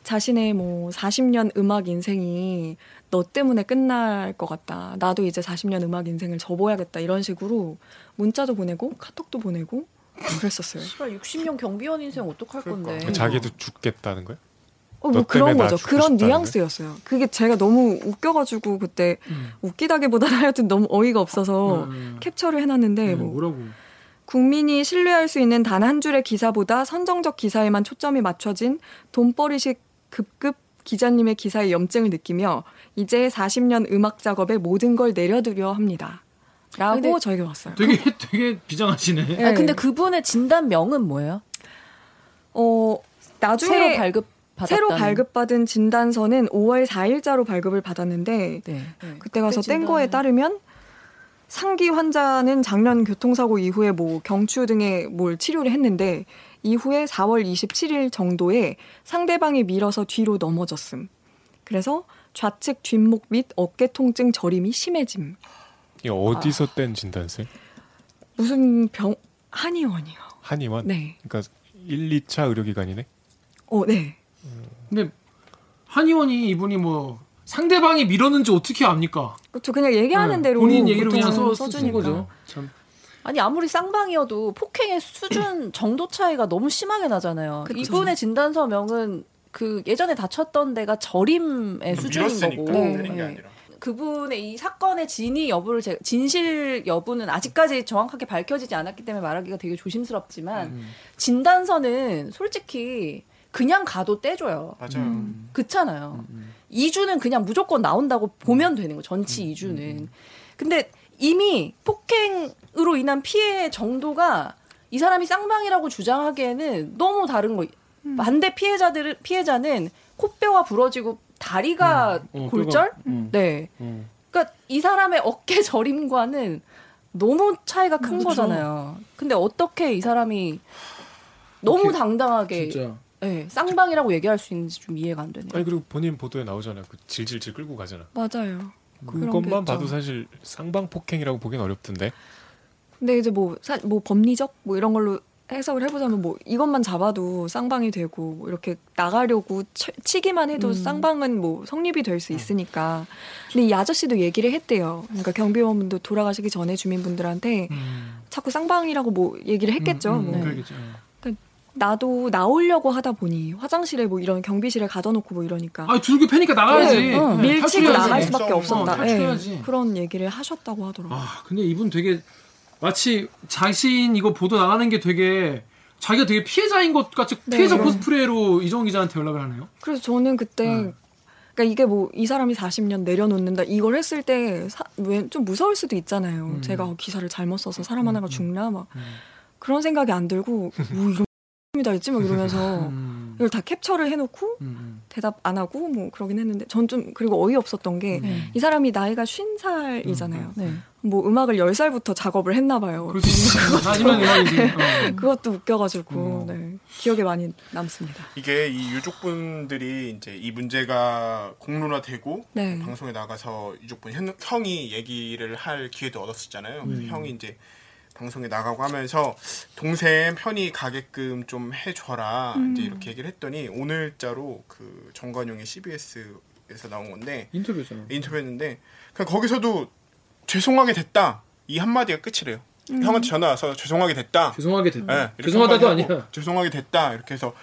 자신의 뭐 40년 음악 인생이 너 때문에 끝날 것 같다. 나도 이제 40년 음악 인생을 접어야겠다. 이런 식으로 문자도 보내고 카톡도 보내고 그랬었어요. 씨발 60년 경비원 인생 어떡할 건데. 그 자기도 죽겠다는 거예요? 어, 너뭐 그런 거죠. 그런 뉘앙스였어요. 그게 제가 너무 웃겨가지고 그때 음. 웃기다기보다는 하여튼 너무 어이가 없어서 음. 캡처를 해놨는데 네, 뭐 뭐라고? 국민이 신뢰할 수 있는 단 한 줄의 기사보다 선정적 기사에만 초점이 맞춰진 돈벌이식 급급 기자님의 기사의 염증을 느끼며 이제 40년 음악 작업에 모든 걸 내려두려 합니다. 라고 근데 저에게 왔어요. 되게 되게 비장하시네. 네. 아 근데 그분의 진단명은 뭐예요? 어, 나중에 새로 발급 받았다. 새로 발급받은 진단서는 5월 4일자로 발급을 받았는데 네. 그때 가서 그때 뗀 거에 따르면 상기 환자는 작년 교통사고 이후에 뭐 경추 등의 뭘 치료를 했는데 이후에 4월 27일 정도에 상대방이 밀어서 뒤로 넘어졌음. 그래서 좌측 뒷목 및 어깨 통증 저림이 심해짐. 이게 어디서 뗀 진단서요? 무슨 병 한의원이요. 한의원? 네. 그러니까 1, 2차 의료기관이네? 어, 네. 근데 한의원이 이분이 뭐 상대방이 밀었는지 어떻게 압니까? 그렇죠. 그냥 얘기하는 네, 대로 본인 얘기를 그냥 써, 쓴 써주니까. 거죠. 참. 아니 아무리 쌍방이어도 폭행의 수준 정도 차이가 너무 심하게 나잖아요. 그쵸. 이분의 진단서명은 그 예전에 다쳤던 데가 저림의 수준인 밀었으니까 거고 네. 그분의 이 사건의 진위 여부를 제, 진실 여부는 아직까지 정확하게 밝혀지지 않았기 때문에 말하기가 되게 조심스럽지만 음. 진단서는 솔직히 그냥 가도 떼줘요. 맞아요. 음. 그렇잖아요. 이주는 그냥 무조건 나온다고 보면 되는 거. 전치 이주는 근데 이미 폭행으로 인한 피해 정도가 이 사람이 쌍방이라고 주장하기에는 너무 다른 거 반대 피해자들은 피해자는 코뼈가 부러지고 다리가 어, 골절? 음. 네. 음. 그러니까 이 사람의 어깨 저림과는 너무 차이가 큰 그쵸. 거잖아요. 근데 어떻게 이 사람이 너무 어떻게- 당당하게 진짜. 네, 쌍방이라고 얘기할 수 있는지 좀 이해가 안 되네요. 아니 그리고 본인 보도에 나오잖아. 그 질질질 끌고 가잖아. 맞아요. 그것만. 봐도 사실 쌍방 폭행이라고 보기엔 어렵던데. 근데 이제 뭐, 사, 뭐 법리적 뭐 이런 걸로 해석을 해보자면 뭐 이것만 잡아도 쌍방이 되고 뭐 이렇게 나가려고 치, 치기만 해도 음. 쌍방은 뭐 성립이 될 수 있으니까. 근데 이 아저씨도 얘기를 했대요. 그러니까 경비원분도 돌아가시기 전에 주민분들한테 음. 자꾸 쌍방이라고 뭐 얘기를 했겠죠. 음, 음, 뭐. 그러겠죠. 나도 나오려고 하다 보니 화장실에 뭐 이런 경비실에 가둬놓고 뭐 이러니까 아, 줄기 패니까 나가야지. 네, 어, 네, 밀치고 탈출해야지. 나갈 수밖에 어, 없었다. 예, 그런 얘기를 하셨다고 하더라고요. 아, 근데 이분 되게 마치 자신 이거 보도 나가는 게 되게 자기가 되게 피해자인 것 같이 네. 피해자 코스프레로 이정 기자한테 연락을 하네요. 그래서 저는 그때 네. 그러니까 이게 뭐 이 사람이 40년 내려놓는다 이걸 했을 때왜좀 무서울 수도 있잖아요. 음. 제가 어, 기사를 잘못 써서 사람 하나가 음, 죽나 막 음. 그런 생각이 안 들고 뭐 이런 이다 했지 막 이러면서 음. 이걸 다 캡처를 해놓고 음, 대답 안 하고 뭐 그러긴 했는데 전 좀 그리고 어이 없었던 게이 음. 사람이 나이가 50살이잖아요. 네. 뭐 음악을 10살부터 작업을 했나 봐요. 하지만 음악이지. 어. 그것도 웃겨가지고 어. 네. 기억에 많이 남습니다. 이게 이 유족분들이 이제 이 문제가 공론화되고 네. 방송에 나가서 유족분 형, 형이 얘기를 할 기회도 얻었었잖아요. 그래서 음. 형이 이제 방송에 나가고 하면서 동생 편히 가게끔 좀 해줘라 음. 이제 이렇게 얘기를 했더니 오늘자로 그 정관용의 CBS에서 나온 건데 인터뷰잖아. 인터뷰했는데 그냥 거기서도 죄송하게 됐다 이 한마디가 끝이래요. 음. 형한테 전화 와서 죄송하게 됐다. 죄송하게 됐다. 네, 이렇게 죄송하다도 아니야. 죄송하게 됐다 이렇게 해서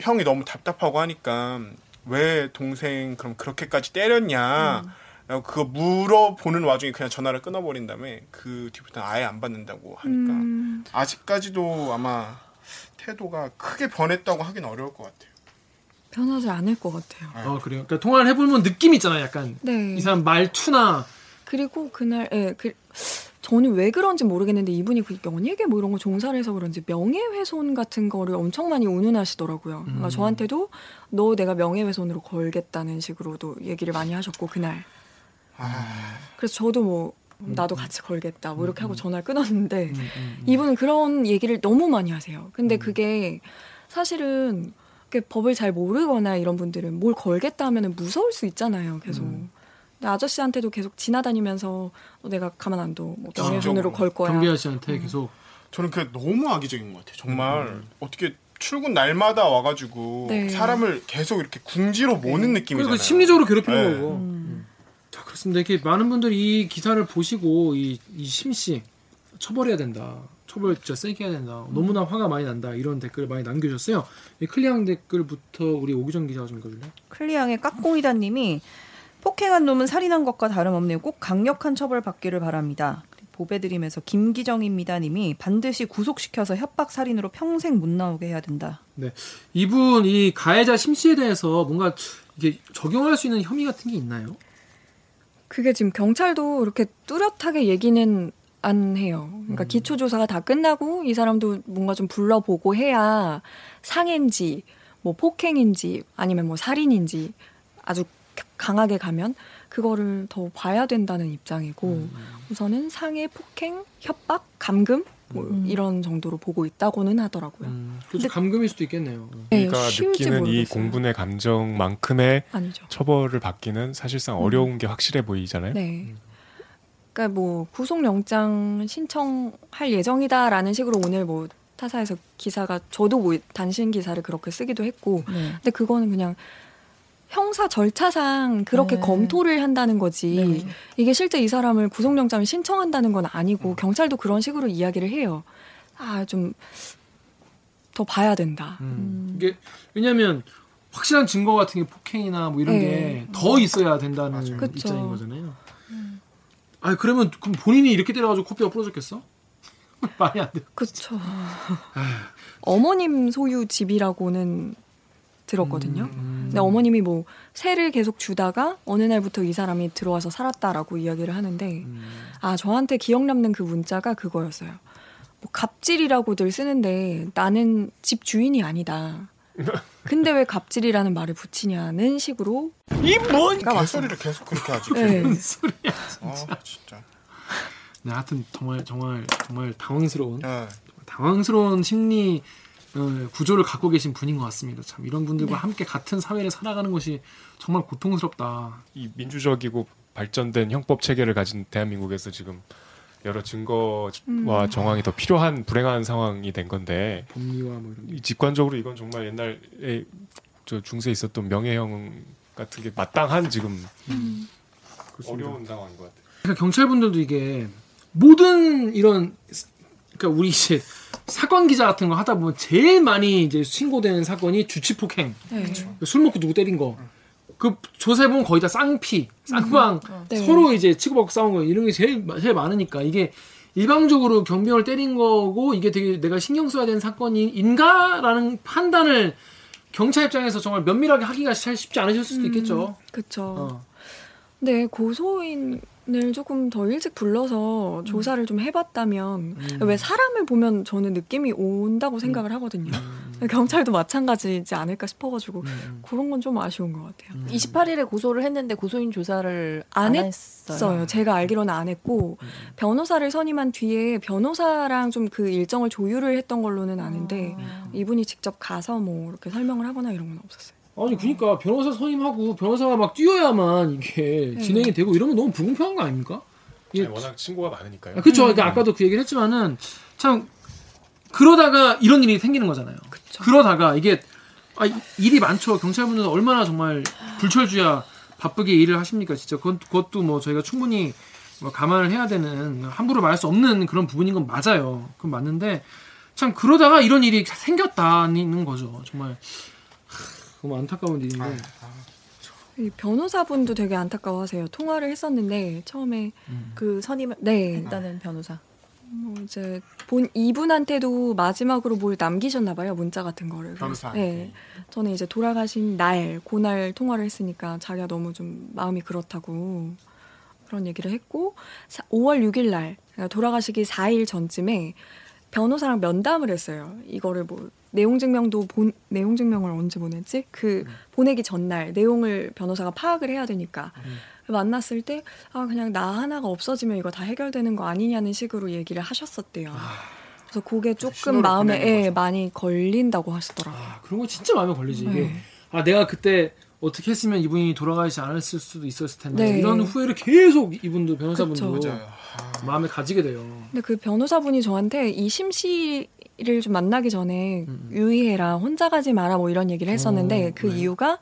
형이 너무 답답하고 하니까 왜 동생 그럼 그렇게까지 때렸냐 음. 라고 그거 물어보는 와중에 그냥 전화를 끊어버린 다음에 그 뒤부터는 아예 안 받는다고 하니까 음, 아직까지도 아마 태도가 크게 변했다고 하긴 어려울 것 같아요. 변하지 않을 것 같아요. 아, 그래요. 그러니까 통화를 해보면 느낌 있잖아, 약간. 네. 이 사람 말투나 그리고 그날 예, 그 저는 왜 그런지 모르겠는데 이분이 그 연예계 뭐 이런 거 종사를 해서 그런지 명예훼손 같은 거를 엄청 많이 운운하시더라고요. 그러니까 음. 저한테도 너 내가 명예훼손으로 걸겠다는 식으로도 얘기를 많이 하셨고 그날. 그래서 저도 뭐 나도 같이 걸겠다 뭐 이렇게 하고 전화를 끊었는데 음, 음, 음. 이분은 그런 얘기를 너무 많이 하세요. 근데 그게 사실은 그 법을 잘 모르거나 이런 분들은 뭘 걸겠다 하면은 무서울 수 있잖아요. 계속. 음. 아저씨한테도 계속 지나다니면서 너 내가 가만 안 둬. 뭐 명예훼손으로 진정으로. 걸 거야. 경비 아저씨한테 계속 저는 그게 너무 악의적인 것 같아요. 정말 음. 어떻게 출근 날마다 와가지고 네. 사람을 계속 이렇게 궁지로 모는 느낌이잖아요. 그리고 심리적으로 괴롭히는 네. 거고. 음. 자, 그렇습니다. 이렇게 많은 분들이 이 기사를 보시고 이, 이 심씨 처벌해야 된다. 처벌 진짜 세게 해야 된다. 너무나 화가 많이 난다. 이런 댓글을 많이 남겨주셨어요. 이 클리앙 댓글부터 우리 오기정 기자가 좀 읽어줄래? 클리앙의 깍공이다님이 폭행한 놈은 살인한 것과 다름없네요. 꼭 강력한 처벌 받기를 바랍니다. 보배드림에서 김기정입니다 님이 반드시 구속시켜서 협박 살인으로 평생 못 나오게 해야 된다. 네. 이분 이 가해자 심씨에 대해서 뭔가 이게 적용할 수 있는 혐의 같은 게 있나요? 그게 지금 경찰도 이렇게 뚜렷하게 얘기는 안 해요. 그러니까 음. 기초 조사가 다 끝나고 이 사람도 뭔가 좀 불러보고 해야 상해인지 뭐 폭행인지 아니면 뭐 살인인지 아주 강하게 가면 그거를 더 봐야 된다는 입장이고 음. 우선은 상해, 폭행, 협박, 감금 뭐 음. 이런 정도로 보고 있다고는 하더라고요. 음, 그렇죠. 근데- 감금일 수도 있겠네요. 네, 우리가 쉬울지 느끼는 이 모르겠어요. 공분의 감정만큼의 아니죠. 처벌을 받기는 사실상 어려운 게 확실해 보이잖아요. 네. 그러니까 뭐 구속영장 신청할 예정이다라는 식으로 오늘 뭐 타사에서 기사가 저도 뭐 단신 기사를 그렇게 쓰기도 했고 네. 근데 그거는 그냥 형사 절차상 그렇게 네. 검토를 한다는 거지 네. 이게 실제 이 사람을 구속영장을 신청한다는 건 아니고 경찰도 그런 식으로 이야기를 해요. 아 좀 더 봐야 된다. 음. 이게 왜냐하면 확실한 증거 같은 게 폭행이나 뭐 이런 네. 게더 있어야 된다는 맞아요. 그쵸. 입장인 거잖아요. 아 그러면 그럼 본인이 이렇게 때려가지고 코뼈가 부러졌겠어? 말이 안 돼. 그렇죠. 어머님 소유 집이라고는 들었거든요. 음. 근데 어머님이 뭐 세를 계속 주다가 어느 날부터 이 사람이 들어와서 살았다라고 이야기를 하는데 음. 아 저한테 기억 남는 그 문자가 그거였어요. 뭐 갑질이라고들 쓰는데 나는 집 주인이 아니다. 근데 왜 갑질이라는 말을 붙이냐는 식으로 이뭔 가 개소리를 계속 그렇게 하지. 네. 소리야. 아 진짜. 네, 하여튼 정말 정말 정말 당황스러운 네. 당황스러운 심리 어, 구조를 갖고 계신 분인 것 같습니다. 참 이런 분들과 함께 같은 사회를 살아가는 것이 정말 고통스럽다. 이 민주적이고 발전된 형법 체계를 가진 대한민국에서 지금 여러 증거와 음. 정황이 더 필요한 불행한 상황이 된 건데 법리와 뭐 이런 직관적으로 이건 정말 옛날에 저 중세에 있었던 명예형 같은 게 마땅한 지금 그렇습니다. 어려운 상황인 것 같아요. 그러니까 경찰분들도 이게 모든 이런 그러니까 우리 이제 사건 기자 같은 거 하다 보면 제일 많이 이제 신고되는 사건이 주치폭행, 네. 술 먹고 누구 때린 거. 그 조사해 보면 거의 다 쌍피, 쌍방 네. 서로 이제 치고받고 싸운 거 이런 게 제일 제일 많으니까 이게 일방적으로 경비원을 때린 거고 이게 되게 내가 신경 써야 되는 사건인가라는 판단을 경찰 입장에서 정말 면밀하게 하기가 잘 쉽지 않으실 수도 있겠죠. 그쵸. 어. 네, 고소인 을 조금 더 일찍 불러서 조사를 좀 해봤다면 음. 왜 사람을 보면 저는 느낌이 온다고 생각을 하거든요. 경찰도 마찬가지지 않을까 싶어가지고 음. 그런 건 좀 아쉬운 것 같아요. 28일에 고소를 했는데 고소인 조사를 안 안, 했어요. 했어요. 제가 알기로는 안 했고 음. 변호사를 선임한 뒤에 변호사랑 좀 그 일정을 조율을 했던 걸로는 아는데 이분이 직접 가서 뭐 이렇게 설명을 하거나 이런 건 없었어요. 아니 그러니까 변호사 선임하고 변호사가 막 뛰어야만 이게 네. 진행이 되고 이러면 너무 불공평한 거 아닙니까? 이게 아니, 워낙 친구가 많으니까요. 아, 그렇죠. 그러니까 아까도 그 얘기를 했지만은 참 그러다가 이런 일이 생기는 거잖아요. 그러다가 이게 아, 이- 일이 많죠. 경찰분들은 얼마나 정말 불철주야 바쁘게 일을 하십니까? 진짜 그건, 그것도 뭐 저희가 충분히 뭐 감안을 해야 되는 함부로 말할 수 없는 그런 부분인 건 맞아요. 그건 맞는데 참 그러다가 이런 일이 생겼다는 거죠. 정말 하, 너무 안타까운 일인데. 이 변호사분도 되게 안타까워하세요. 통화를 했었는데 처음에 그 선임을 네 했다는 변호사. 뭐 이제 본 이분한테도 마지막으로 뭘 남기셨나 봐요 문자 같은 거를. 변호사한테. 네, 저는 이제 돌아가신 날 그날 통화를 했으니까 자기가 너무 좀 마음이 그렇다고 그런 얘기를 했고 사- 5월 6일 날 그러니까 돌아가시기 4일 전쯤에 변호사랑 면담을 했어요. 이거를 뭐 내용 증명도 본 내용 증명을 언제 보냈지? 그 보내기 전날 내용을 변호사가 파악을 해야 되니까 만났을 때 아 그냥 나 하나가 없어지면 이거 다 해결되는 거 아니냐는 식으로 얘기를 하셨었대요. 그래서 그게 조금 마음에 예. 많이 걸린다고 하시더라고요. 아, 그런 거 진짜 마음에 걸리지 이게. 네. 아 내가 그때 어떻게 했으면 이분이 돌아가시지 않았을 수도 있었을 텐데 네. 이런 후회를 계속 이분도 변호사분도. 아, 마음에 가지게 돼요. 근데 그 변호사분이 저한테 이 심 씨를 좀 만나기 전에 음. 유의해라, 혼자 가지 마라 뭐 이런 얘기를 했었는데 어, 그 네. 이유가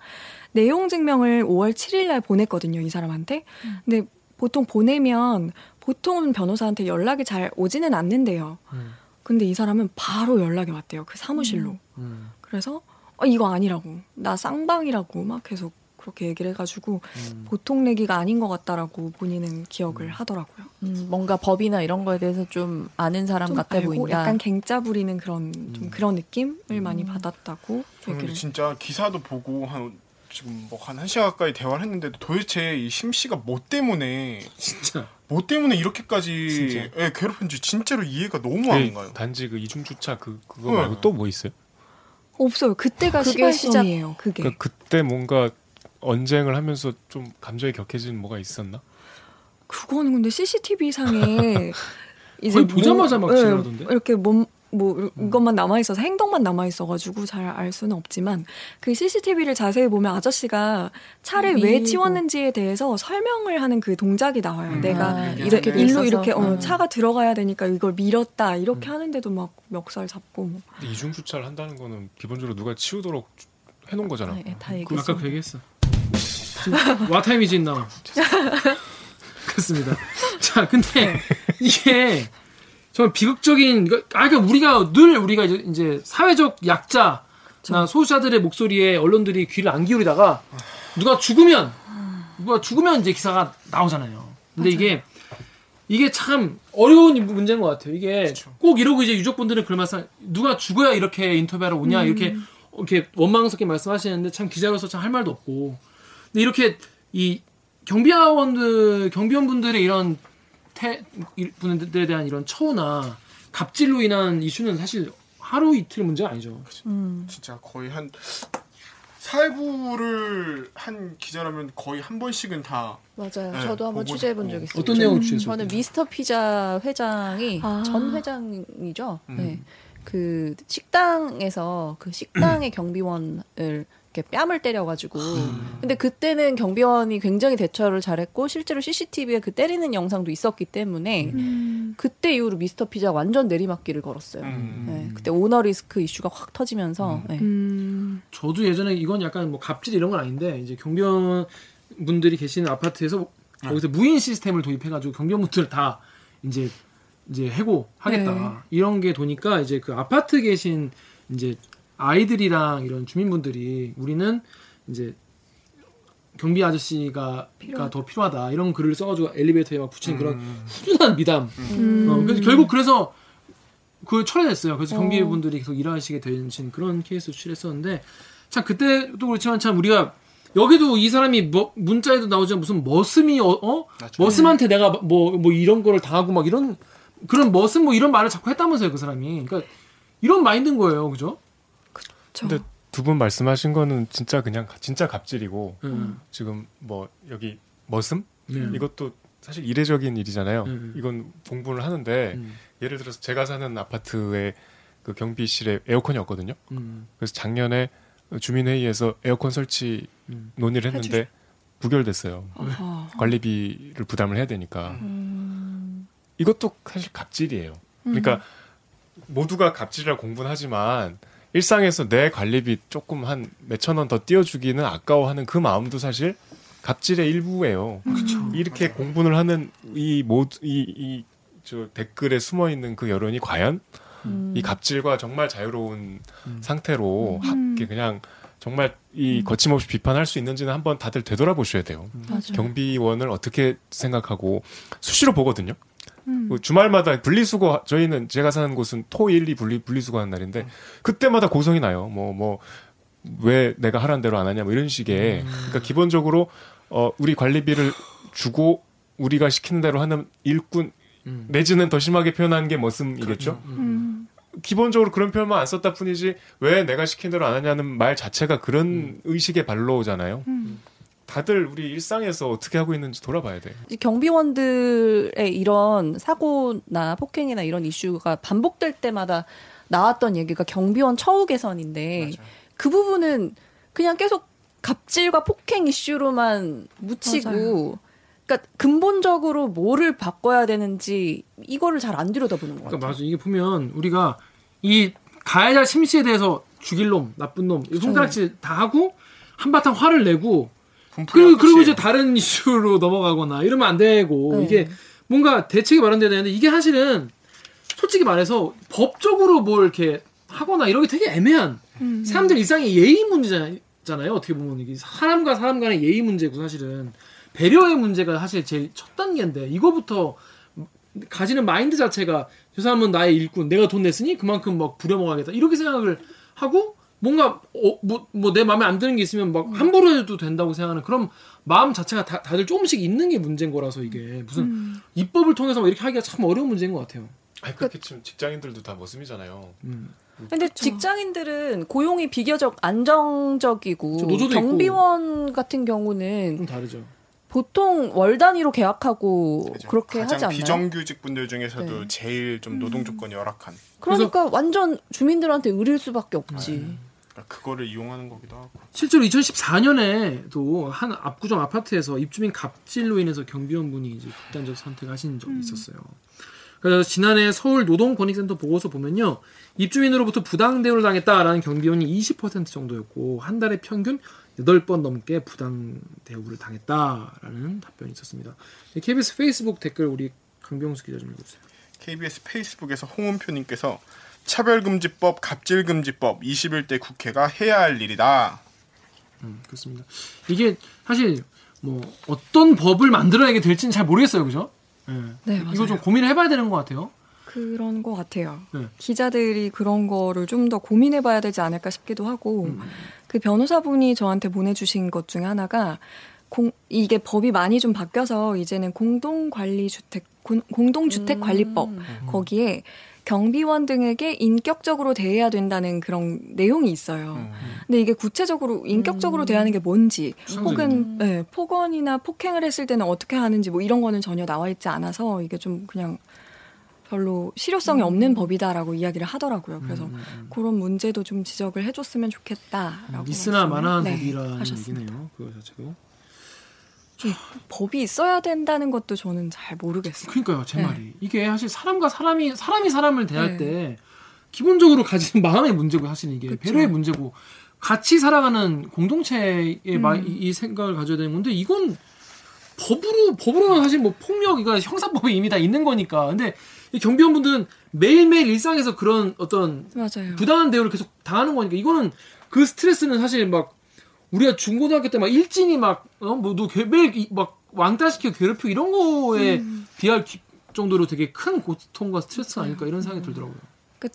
내용 증명을 5월 7일 날 보냈거든요, 이 사람한테. 음. 근데 보통 보내면 보통은 변호사한테 연락이 잘 오지는 않는데요. 음. 근데 이 사람은 바로 연락이 왔대요, 그 사무실로. 음. 그래서 어, 이거 아니라고, 나 쌍방이라고 막 계속 그렇게 얘기를 해가지고 음. 보통 내기가 아닌 것 같다라고 본인은 기억을 하더라고요. 음, 뭔가 법이나 이런 거에 대해서 좀 아는 사람 좀 같아 알고 보인다. 약간 갱짜 부리는 그런 좀 그런 느낌을 많이 받았다고 저는 얘기를. 진짜 기사도 보고 한 지금 뭐한한 시간 가까이 대화를 했는데도 도대체 이 심 씨가 뭐 때문에 진짜. 뭐 때문에 이렇게까지 진짜. 예, 괴롭힌지 진짜로 이해가 너무 안 가요. 그 단지 그 이중 주차 그 그거 네. 말고 또 뭐 있어요? 없어요. 그때가 그게 시발점이에요. 그게. 그러니까 그때 뭔가 언쟁을 하면서 좀 감정이 격해진 뭐가 있었나? 그거는 근데 CCTV 상에 거의 보자마자 막 예, 지나가던데? 이렇게 몸, 뭐 이것만 남아 있어서 행동만 남아 있어가지고 잘 알 수는 없지만 그 CCTV를 자세히 보면 아저씨가 차를 왜 밀고. 치웠는지에 대해서 설명을 하는 그 동작이 나와요. 음. 내가 아, 이렇게 일로 있어서. 이렇게 어, 음. 차가 들어가야 되니까 이걸 밀었다 이렇게 하는데도 막 멱살 잡고 뭐. 이중 주차를 한다는 거는 기본적으로 누가 치우도록 주- 해놓은 거잖아. 네, 다그 얘기했어. 아까 그 얘기했어. 와타임이지 나. 그렇습니다. 자, 근데 이게 정말 비극적인 아 그러니까 우리가 늘 우리가 이제, 사회적 약자나 소수자들의 목소리에 언론들이 귀를 안 기울이다가 누가 죽으면 누가 죽으면 이제 기사가 나오잖아요. 근데 이게 이게 참 어려운 문제인 것 같아요. 이게 꼭 이러고 이제 유족분들은 그런 말씀 누가 죽어야 이렇게 인터뷰하러 오냐 이렇게 이렇게 원망스럽게 말씀하시는데 참 기자로서 참 할 말도 없고 근데 이렇게 이 경비원들 경비원분들의 이런 태 이- 분들에 대한 이런 처우나 갑질로 인한 이슈는 사실 하루 이틀 문제가 아니죠. 음. 진짜 거의 한 사회부를 한 기자라면 거의 한 번씩은 다 맞아요. 네, 저도 한번 취재해 본. 적 있어요. 어떤 내용을 취재했어요? 저는 미스터 피자 회장이 아. 전 회장이죠. 음. 네. 그 식당에서 그 식당의 경비원을 이렇게 뺨을 때려가지고 근데 그때는 경비원이 굉장히 대처를 잘했고 실제로 CCTV에 그 때리는 영상도 있었기 때문에 그때 이후로 미스터 피자 완전 내리막길을 걸었어요. 음. 네. 그때 오너 리스크 이슈가 확 터지면서 네. 음. 저도 예전에 이건 약간 뭐 갑질 이런 건 아닌데 이제 경비원 분들이 계시는 아파트에서 거기서 무인 시스템을 도입해가지고 경비원분들 다 이제 이제 해고 하겠다 네. 이런 게 도니까 이제 그 아파트 계신 이제 아이들이랑 이런 주민분들이 우리는 이제 경비 아저씨가 가더 필요하다 이런 글을 써가지고 엘리베이터에 막 붙이는 그런 훈훈한 미담. 음. 어, 그래서 결국 그래서 그 철회됐어요. 그래서 경비 분들이 계속 일하시게 되신 그런 케이스 출했었는데 참 그때도 그렇지만 참 우리가 여기도 이 사람이 뭐 문자에도 나오지만 무슨 머슴이 어, 어? 맞죠. 머슴한테 내가 뭐뭐 이런 거를 당하고 막 이런 그런 머슴 뭐 이런 말을 자꾸 했다면서요 그 사람이. 그러니까 이런 마인드인 거예요, 그죠? 저, 근데 두 분 말씀하신 거는 진짜 그냥 가- 진짜 갑질이고 음. 지금 뭐 여기 머슴 네. 이것도 사실 이례적인 일이잖아요. 음. 이건 공부를 하는데 음. 예를 들어서 제가 사는 아파트에 그 경비실에 에어컨이 없거든요. 음. 그래서 작년에 주민회의에서 에어컨 설치 음. 논의를 했는데 부결됐어요. 아하. 관리비를 부담을 해야 되니까. 이것도 사실 갑질이에요. 음. 그러니까 모두가 갑질이라 공부는 하지만 일상에서 내 관리비 조금 한 몇천 원 더 띄워주기는 아까워하는 그 마음도 사실 갑질의 일부예요. 이렇게 공분을 하는 이 모두 이이저 댓글에 숨어 있는 그 여론이 과연 이 갑질과 정말 자유로운 음. 상태로 하- 음. 이렇게 그냥 정말 이 거침없이 비판할 수 있는지는 한번 다들 되돌아보셔야 돼요. 맞아. 경비원을 어떻게 생각하고 수시로 보거든요. 음. 그 주말마다 분리수거 저희는 제가 사는 곳은 토일이 분리 분리수거하는 날인데 그때마다 고성이 나요. 뭐 뭐 왜 내가 하라는 대로 안 하냐 뭐 이런 식의 그러니까 기본적으로 어 우리 관리비를 주고 우리가 시키는 대로 하는 일꾼 음. 내지는 더 심하게 표현하는 게 머슴이겠죠. 음. 기본적으로 그런 표현만 안 썼다 뿐이지 왜 내가 시킨 대로 안 하냐는 말 자체가 그런 의식에 발로오잖아요. 음. 다들 우리 일상에서 어떻게 하고 있는지 돌아봐야. 이 경비원들의 이런 사고나 폭행이나 이런 이슈가 반복될 때마다 나왔던 얘기가 경비원 처우 개선인데 그 부분은 그냥 계속 갑질과 폭행 이슈로만 묻히고 맞아요. 그러니까 근본적으로 뭐를 바꿔야 되는지 이거를 잘 안 들여다보는 것 같아요. 그러니까 맞아. 이게 보면 우리가 이 가해자 심씨에 대해서 죽일 놈, 나쁜 놈, 이 손가락질 다 하고 한바탕 화를 내고 그리고, 그리고 이제 다른 이슈로 넘어가거나 이러면 안 되고 네. 이게 뭔가 대책이 마련돼야 되는데 이게 사실은 솔직히 말해서 법적으로 뭘 이렇게 하거나 이런 게 되게 애매한 사람들 일상의 예의 문제잖아요. 어떻게 보면 이게 사람과 사람 간의 예의 문제고 사실은 배려의 문제가 사실 제일 첫 단계인데 이거부터 가지는 마인드 자체가 저 사람은 나의 일꾼 내가 돈 냈으니 그만큼 막 부려먹어야겠다 이렇게 생각을 하고 뭔가 어, 뭐내 마음에 안 드는 게 있으면 막 함부로 해도 된다고 생각하는 그런 마음 자체가 다, 다들 조금씩 있는 게 문제인 거라서 이게 무슨 입법을 통해서 막 이렇게 하기가 참 어려운 문제인 것 같아요. 아니 그렇게 치면 직장인들도 다 머슴이잖아요. 음. 근데 직장인들은 고용이 비교적 안정적이고 경비원 같은 경우는 좀 다르죠. 보통 월 단위로 계약하고 그죠. 그렇게 하지 않나요? 비정규직 분들 중에서도 네. 제일 좀 노동 조건이 열악한 그러니까 완전 주민들한테 의릴 수밖에 없지. 그거를 이용하는 거기도 하고 실제로 2014년에도 한 압구정 아파트에서 입주민 갑질로 인해서 경비원분이 이제 극단적 선택하신 적이 있었어요. 그래서 지난해 서울 노동권익센터 보고서 보면요. 입주민으로부터 부당 대우를 당했다라는 경비원이 20% 정도였고 한 달에 평균 8번 넘게 부당 대우를 당했다라는 답변이 있었습니다. KBS 페이스북 댓글 우리 강병수 기자 좀 읽어주세요. KBS 페이스북에서 홍은표님께서 차별금지법, 갑질금지법 21대 국회가 해야 할 일이다. 음, 그렇습니다. 이게 사실 뭐 어떤 법을 만들어내게 될지는 잘 모르겠어요, 그죠? 예. 네, 이거 맞아요. 좀 고민을 해봐야 되는 것 같아요. 그런 것 같아요. 네. 기자들이 그런 거를 좀 더 고민해봐야 되지 않을까 싶기도 하고 음. 그 변호사분이 저한테 보내주신 것 중에 하나가 공, 이게 법이 많이 좀 바뀌어서 이제는 공동관리주택 공- 공동주택관리법 음. 거기에 경비원 등에게 인격적으로 대해야 된다는 그런 내용이 있어요. 근데 이게 구체적으로 인격적으로 대하는 게 뭔지 혹은 네, 폭언이나 폭행을 했을 때는 어떻게 하는지 뭐 이런 거는 전혀 나와 있지 않아서 이게 좀 그냥 별로 실효성이 없는 법이다라고 이야기를 하더라고요. 그래서 그런 문제도 좀 지적을 해줬으면 좋겠다라고. 미스나 말씀을, 만한 네, 법이라는. 얘기네요. 그거 자체도. 좀 법이 있어야 된다는 것도 저는 잘 모르겠어요. 그러니까요, 제 네. 말이. 이게 사실 사람과 사람이 사람이 사람을 대할 네. 때 기본적으로 가진 마음의 문제고 사실 이게 그쵸. 배려의 문제고 같이 살아가는 공동체의 음. 마- 이, 이 생각을 가져야 되는 건데 이건 법으로 법으로는 사실 뭐 폭력 이거 형사법에 이미 다 있는 거니까. 근데 이 경비원분들은 매일매일 일상에서 그런 어떤 맞아요. 부당한 대우를 계속 당하는 거니까 이거는 그 스트레스는 사실 막 우리가 중고등학교 때 막 일진이 막어뭐너 매일 이- 막 왕따시키고 괴롭히고 이런 거에 음. 비할 기- 정도로 되게 큰 고통과 스트레스가 아닐까 이런 생각이 들더라고요. 그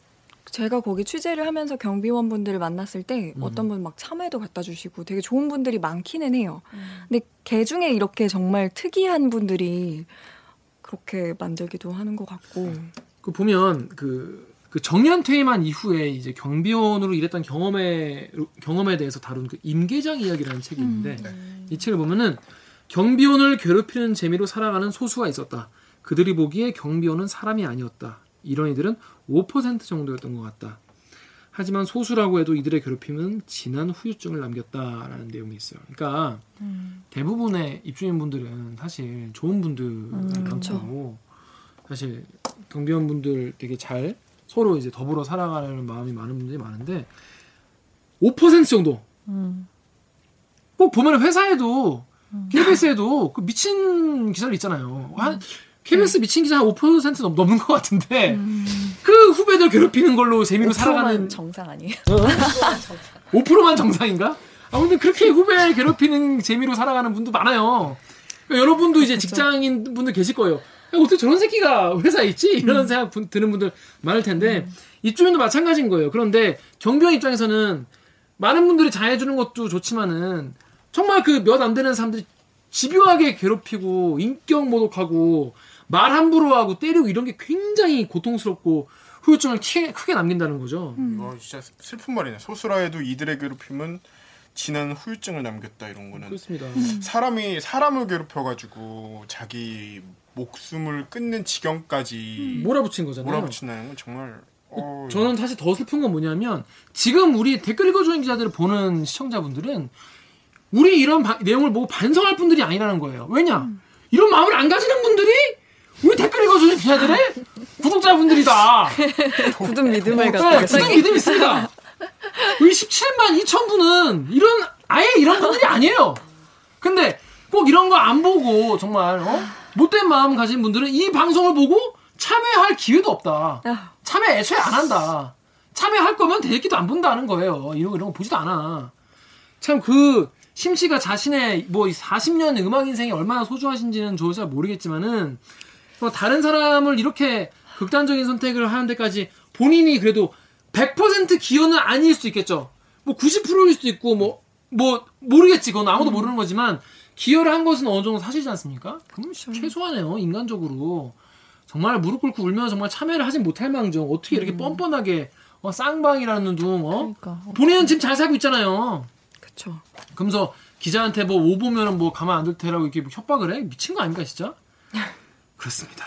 제가 거기 취재를 하면서 경비원분들을 만났을 때 음. 어떤 분 막 참외도 갖다 주시고 되게 좋은 분들이 많기는 해요. 음. 근데 개 중에 이렇게 정말 특이한 분들이 그렇게 만들기도 하는 것 같고. 그 보면 그, 그 정년 퇴임한 이후에 이제 경비원으로 일했던 경험에 경험에 대해서 다룬 그 임계장 이야기라는 책이 있는데 이 책을 보면은 경비원을 괴롭히는 재미로 살아가는 소수가 있었다. 그들이 보기에 경비원은 사람이 아니었다. 이런 이들은 5% 정도였던 것 같다. 하지만 소수라고 해도 이들의 괴롭힘은 진한 후유증을 남겼다라는 내용이 있어요. 그러니까 대부분의 입주민 분들은 사실 좋은 분들 많고 사실 경비원 분들 되게 잘 서로 이제 더불어 살아가는 마음이 많은 분들이 많은데 5% 정도 꼭 보면 회사에도 KBS에도 그 미친 기자들 있잖아요. 한 KBS 미친 기자 한 5% 넘, 넘는 것 같은데 그 후배들 괴롭히는 걸로 재미로 5%만 살아가는 정상 아니에요? 5%만 정상인가? 아 근데 그렇게 후배 괴롭히는 재미로 살아가는 분도 많아요. 그러니까 여러분도 이제 직장인 분들 계실 거예요. 야, 어떻게 저런 새끼가 회사에 있지? 이런 생각 분- 드는 분들 많을 텐데 이쪽에도 마찬가지인 거예요. 그런데 경비원 입장에서는 많은 분들이 잘해주는 것도 좋지만은 정말 그 몇 안 되는 사람들이 집요하게 괴롭히고 인격 모독하고 말 함부로 하고 때리고 이런 게 굉장히 고통스럽고 후유증을 키- 크게 남긴다는 거죠. 이거 진짜 슬픈 말이네. 소수라 해도 이들의 괴롭힘은 진한 후유증을 남겼다 이런 거는 그렇습니다. 사람이 사람을 괴롭혀가지고 자기 목숨을 끊는 지경까지 몰아붙인 거잖아요. 몰아붙인다는 건 정말 어, 저는 사실 더 슬픈 건 뭐냐면 지금 우리 댓글 읽어주는 기자들을 보는 시청자분들은 우리 이런 바- 내용을 보고 반성할 분들이 아니라는 거예요. 왜냐? 이런 마음을 안 가지는 분들이 우리 댓글 읽어주는 기자들의 구독자분들이다. 굳은 믿음을 네, 갖고 굳은 계세요. 믿음이 있습니다. 우리 17만 2천 분은 이런 아예 이런 분들이 아니에요. 근데 꼭 이런 거 안 보고 정말 어? 못된 마음 가진 분들은 이 방송을 보고 참여할 기회도 없다. 참여 애초에 안 한다. 참여할 거면 대기도 안 본다는 거예요. 이런, 이런 거 보지도 않아. 참 그 심씨가 자신의 뭐 40년 음악 인생이 얼마나 소중하신지는 저 잘 모르겠지만은 뭐 다른 사람을 이렇게 극단적인 선택을 하는 데까지 본인이 그래도 100% 기여는 아닐 수도 있겠죠. 뭐 90%일 수도 있고 뭐뭐 모르겠지. 그건 아무도 모르는 거지만 기여를 한 것은 어느 정도 사실이지 않습니까? 그럼 최소한이에요. 인간적으로 정말 무릎 꿇고 울면 정말 참여를 하진 못할 망정 어떻게 이렇게 뻔뻔하게 어, 쌍방이라는 둥 어? 본인은 지금 잘 살고 있잖아요. 그쵸. 그러면서 기자한테 뭐 오 보면은 뭐 가만 안 둘 테라고 이렇게 뭐 협박을 해? 미친 거 아닙니까 진짜? 그렇습니다.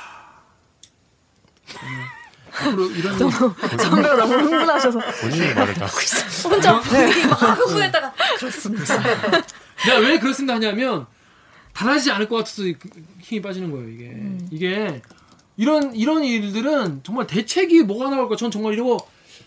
네. 앞으로 이런 거 정말 너무 흥분하셔서 본인이 말을 다 하고 있어. 혼자 분위기 막 흥분했다가 그렇습니다. 내가 왜 그렇습니다 하냐면 달라지지 않을 것 같아서 그 힘이 빠지는 거예요 이게. 이게 이런 이런 일들은 정말 대책이 뭐가 나올까 전 정말 거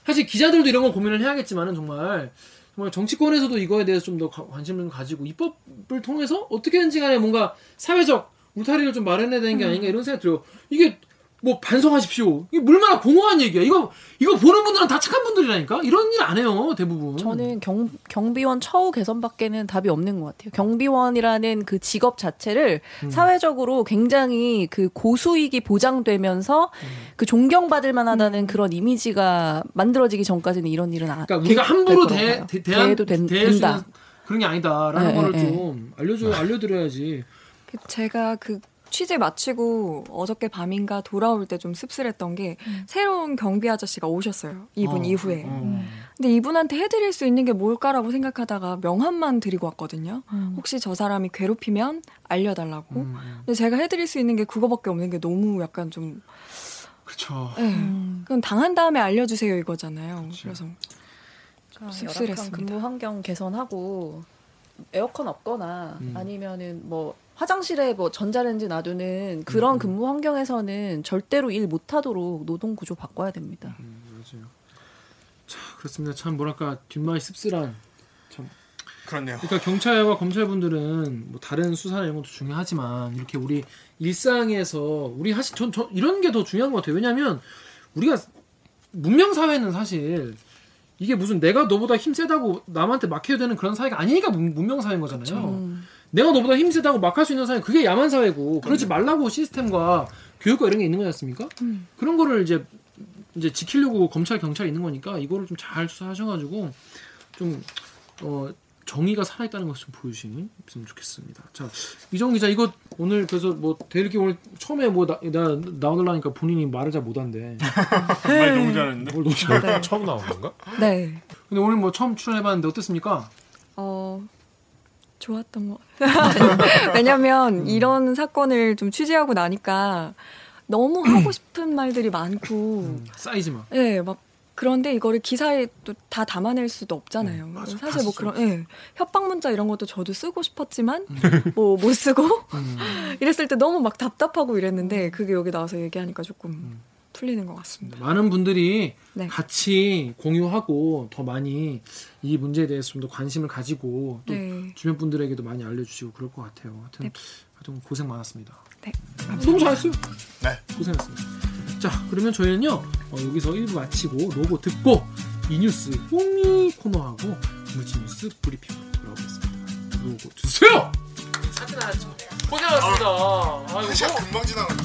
사실 기자들도 이런 걸 고민을 해야겠지만은 정말 정말 정치권에서도 이거에 대해서 좀 더 관심을 가지고 입법을 통해서 어떻게든지 간에 뭔가 사회적 울타리를 좀 마련해야 되는 게 아닌가 이런 생각이 들어요. 이게 뭐 반성하십시오 이게 얼마나 공허한 얘기야 이거 이거 보는 분들은 다 착한 분들이라니까 이런 일 안 해요 대부분 저는 경, 경비원 처우 개선밖에는 답이 없는 것 같아요. 경비원이라는 그 직업 자체를 음. 사회적으로 굉장히 그 고수익이 보장되면서 음. 그 존경받을 만하다는 그런 이미지가 만들어지기 전까지는 이런 일은 안. 그러니까 우리가 함부로 될 대. 대, 대한, 대해도 된, 된다. 그런 게 아니다라는 네, 거를 네, 좀 알려줘 알려드려야지. 그 제가 그 취재 마치고 어저께 밤인가 돌아올 때 좀 씁쓸했던 게 새로운 경비 아저씨가 오셨어요. 이분 어, 이후에. 어. 근데 이분한테 해드릴 수 있는 게 뭘까라고 생각하다가 명함만 드리고 왔거든요. 혹시 저 사람이 괴롭히면 알려달라고. 음, 근데 제가 해드릴 수 있는 게 그거밖에 없는 게 너무 약간 좀 그렇죠. 예. 그럼 당한 다음에 알려주세요 이거잖아요. 그래서 그러니까 씁쓸했습니다. 근무 환경 개선하고 에어컨 없거나 음. 아니면은 뭐 화장실에 뭐 전자레인지 놔두는 그런 근무 환경에서는 절대로 일 못하도록 노동 구조 바꿔야 됩니다. 음, 맞아요. 자, 그렇습니다. 참 뭐랄까 뒷말이 씁쓸한 참 그렇네요. 그러니까 경찰과 검찰분들은 뭐 다른 수사나 이런 것도 중요하지만 이렇게 우리 일상에서 우리 사실 전, 저 이런 게 더 중요한 것 같아요. 왜냐하면 우리가 문명 사회는 사실 이게 무슨 내가 너보다 힘 세다고 남한테 막혀야 되는 그런 사회가 아니니까 문- 문명 사회인 거잖아요. 내가 너보다 힘 세다고 막 할 수 있는 사회 그게 야만 사회고 그러지 말라고 시스템과 교육과 이런 게 있는 거지 않습니까? 그런 거를 이제 이제 지키려고 검찰 경찰이 있는 거니까 이거를 좀 잘 수사하셔가지고 좀 어, 정의가 살아있다는 것을 좀 보여주시면 좋겠습니다. 자 이정 기자 이거 오늘 그래서 뭐 대리기 오늘 처음에 뭐나 나, 나오려니까 본인이 말을 잘 못한대. 말 너무 잘하는데. 뭘 너무 잘. 네. 처음 나온 건가? 네. 근데 오늘 뭐 처음 출연해봤는데 어땠습니까? 어, 좋았던 것 같아요. 왜냐면 음. 이런 사건을 좀 취재하고 나니까 너무 하고 싶은 말들이 많고, 음, 쌓이지 마. 예, 막 그런데 이거를 기사에 또 다 담아낼 수도 없잖아요. 음, 맞아. 사실 다뭐쓸 그런 수 예, 협박 문자 이런 것도 저도 쓰고 싶었지만 뭐 못 쓰고 음. 이랬을 때 너무 막 답답하고 이랬는데 그게 여기 나와서 얘기하니까 조금 풀리는 것 같습니다. 많은 분들이 네. 같이 공유하고 더 많이 이 문제에 대해서 좀 더 관심을 가지고 또 네. 주변 분들에게도 많이 알려주시고 그럴 것 같아요. 하여튼, 네. 하여튼 고생 많았습니다. 네. 너무 잘했어요. 네. 고생했습니다. 자, 그러면 저희는요 어, 여기서 1부 마치고 로고 듣고 이 뉴스 홈미 코너하고 물지 뉴스 브리핑으로 돌아오겠습니다. 로고 주세요. 사진 하나 찍 고생하셨습니다. 아이고, 시간 금방 지나갔네.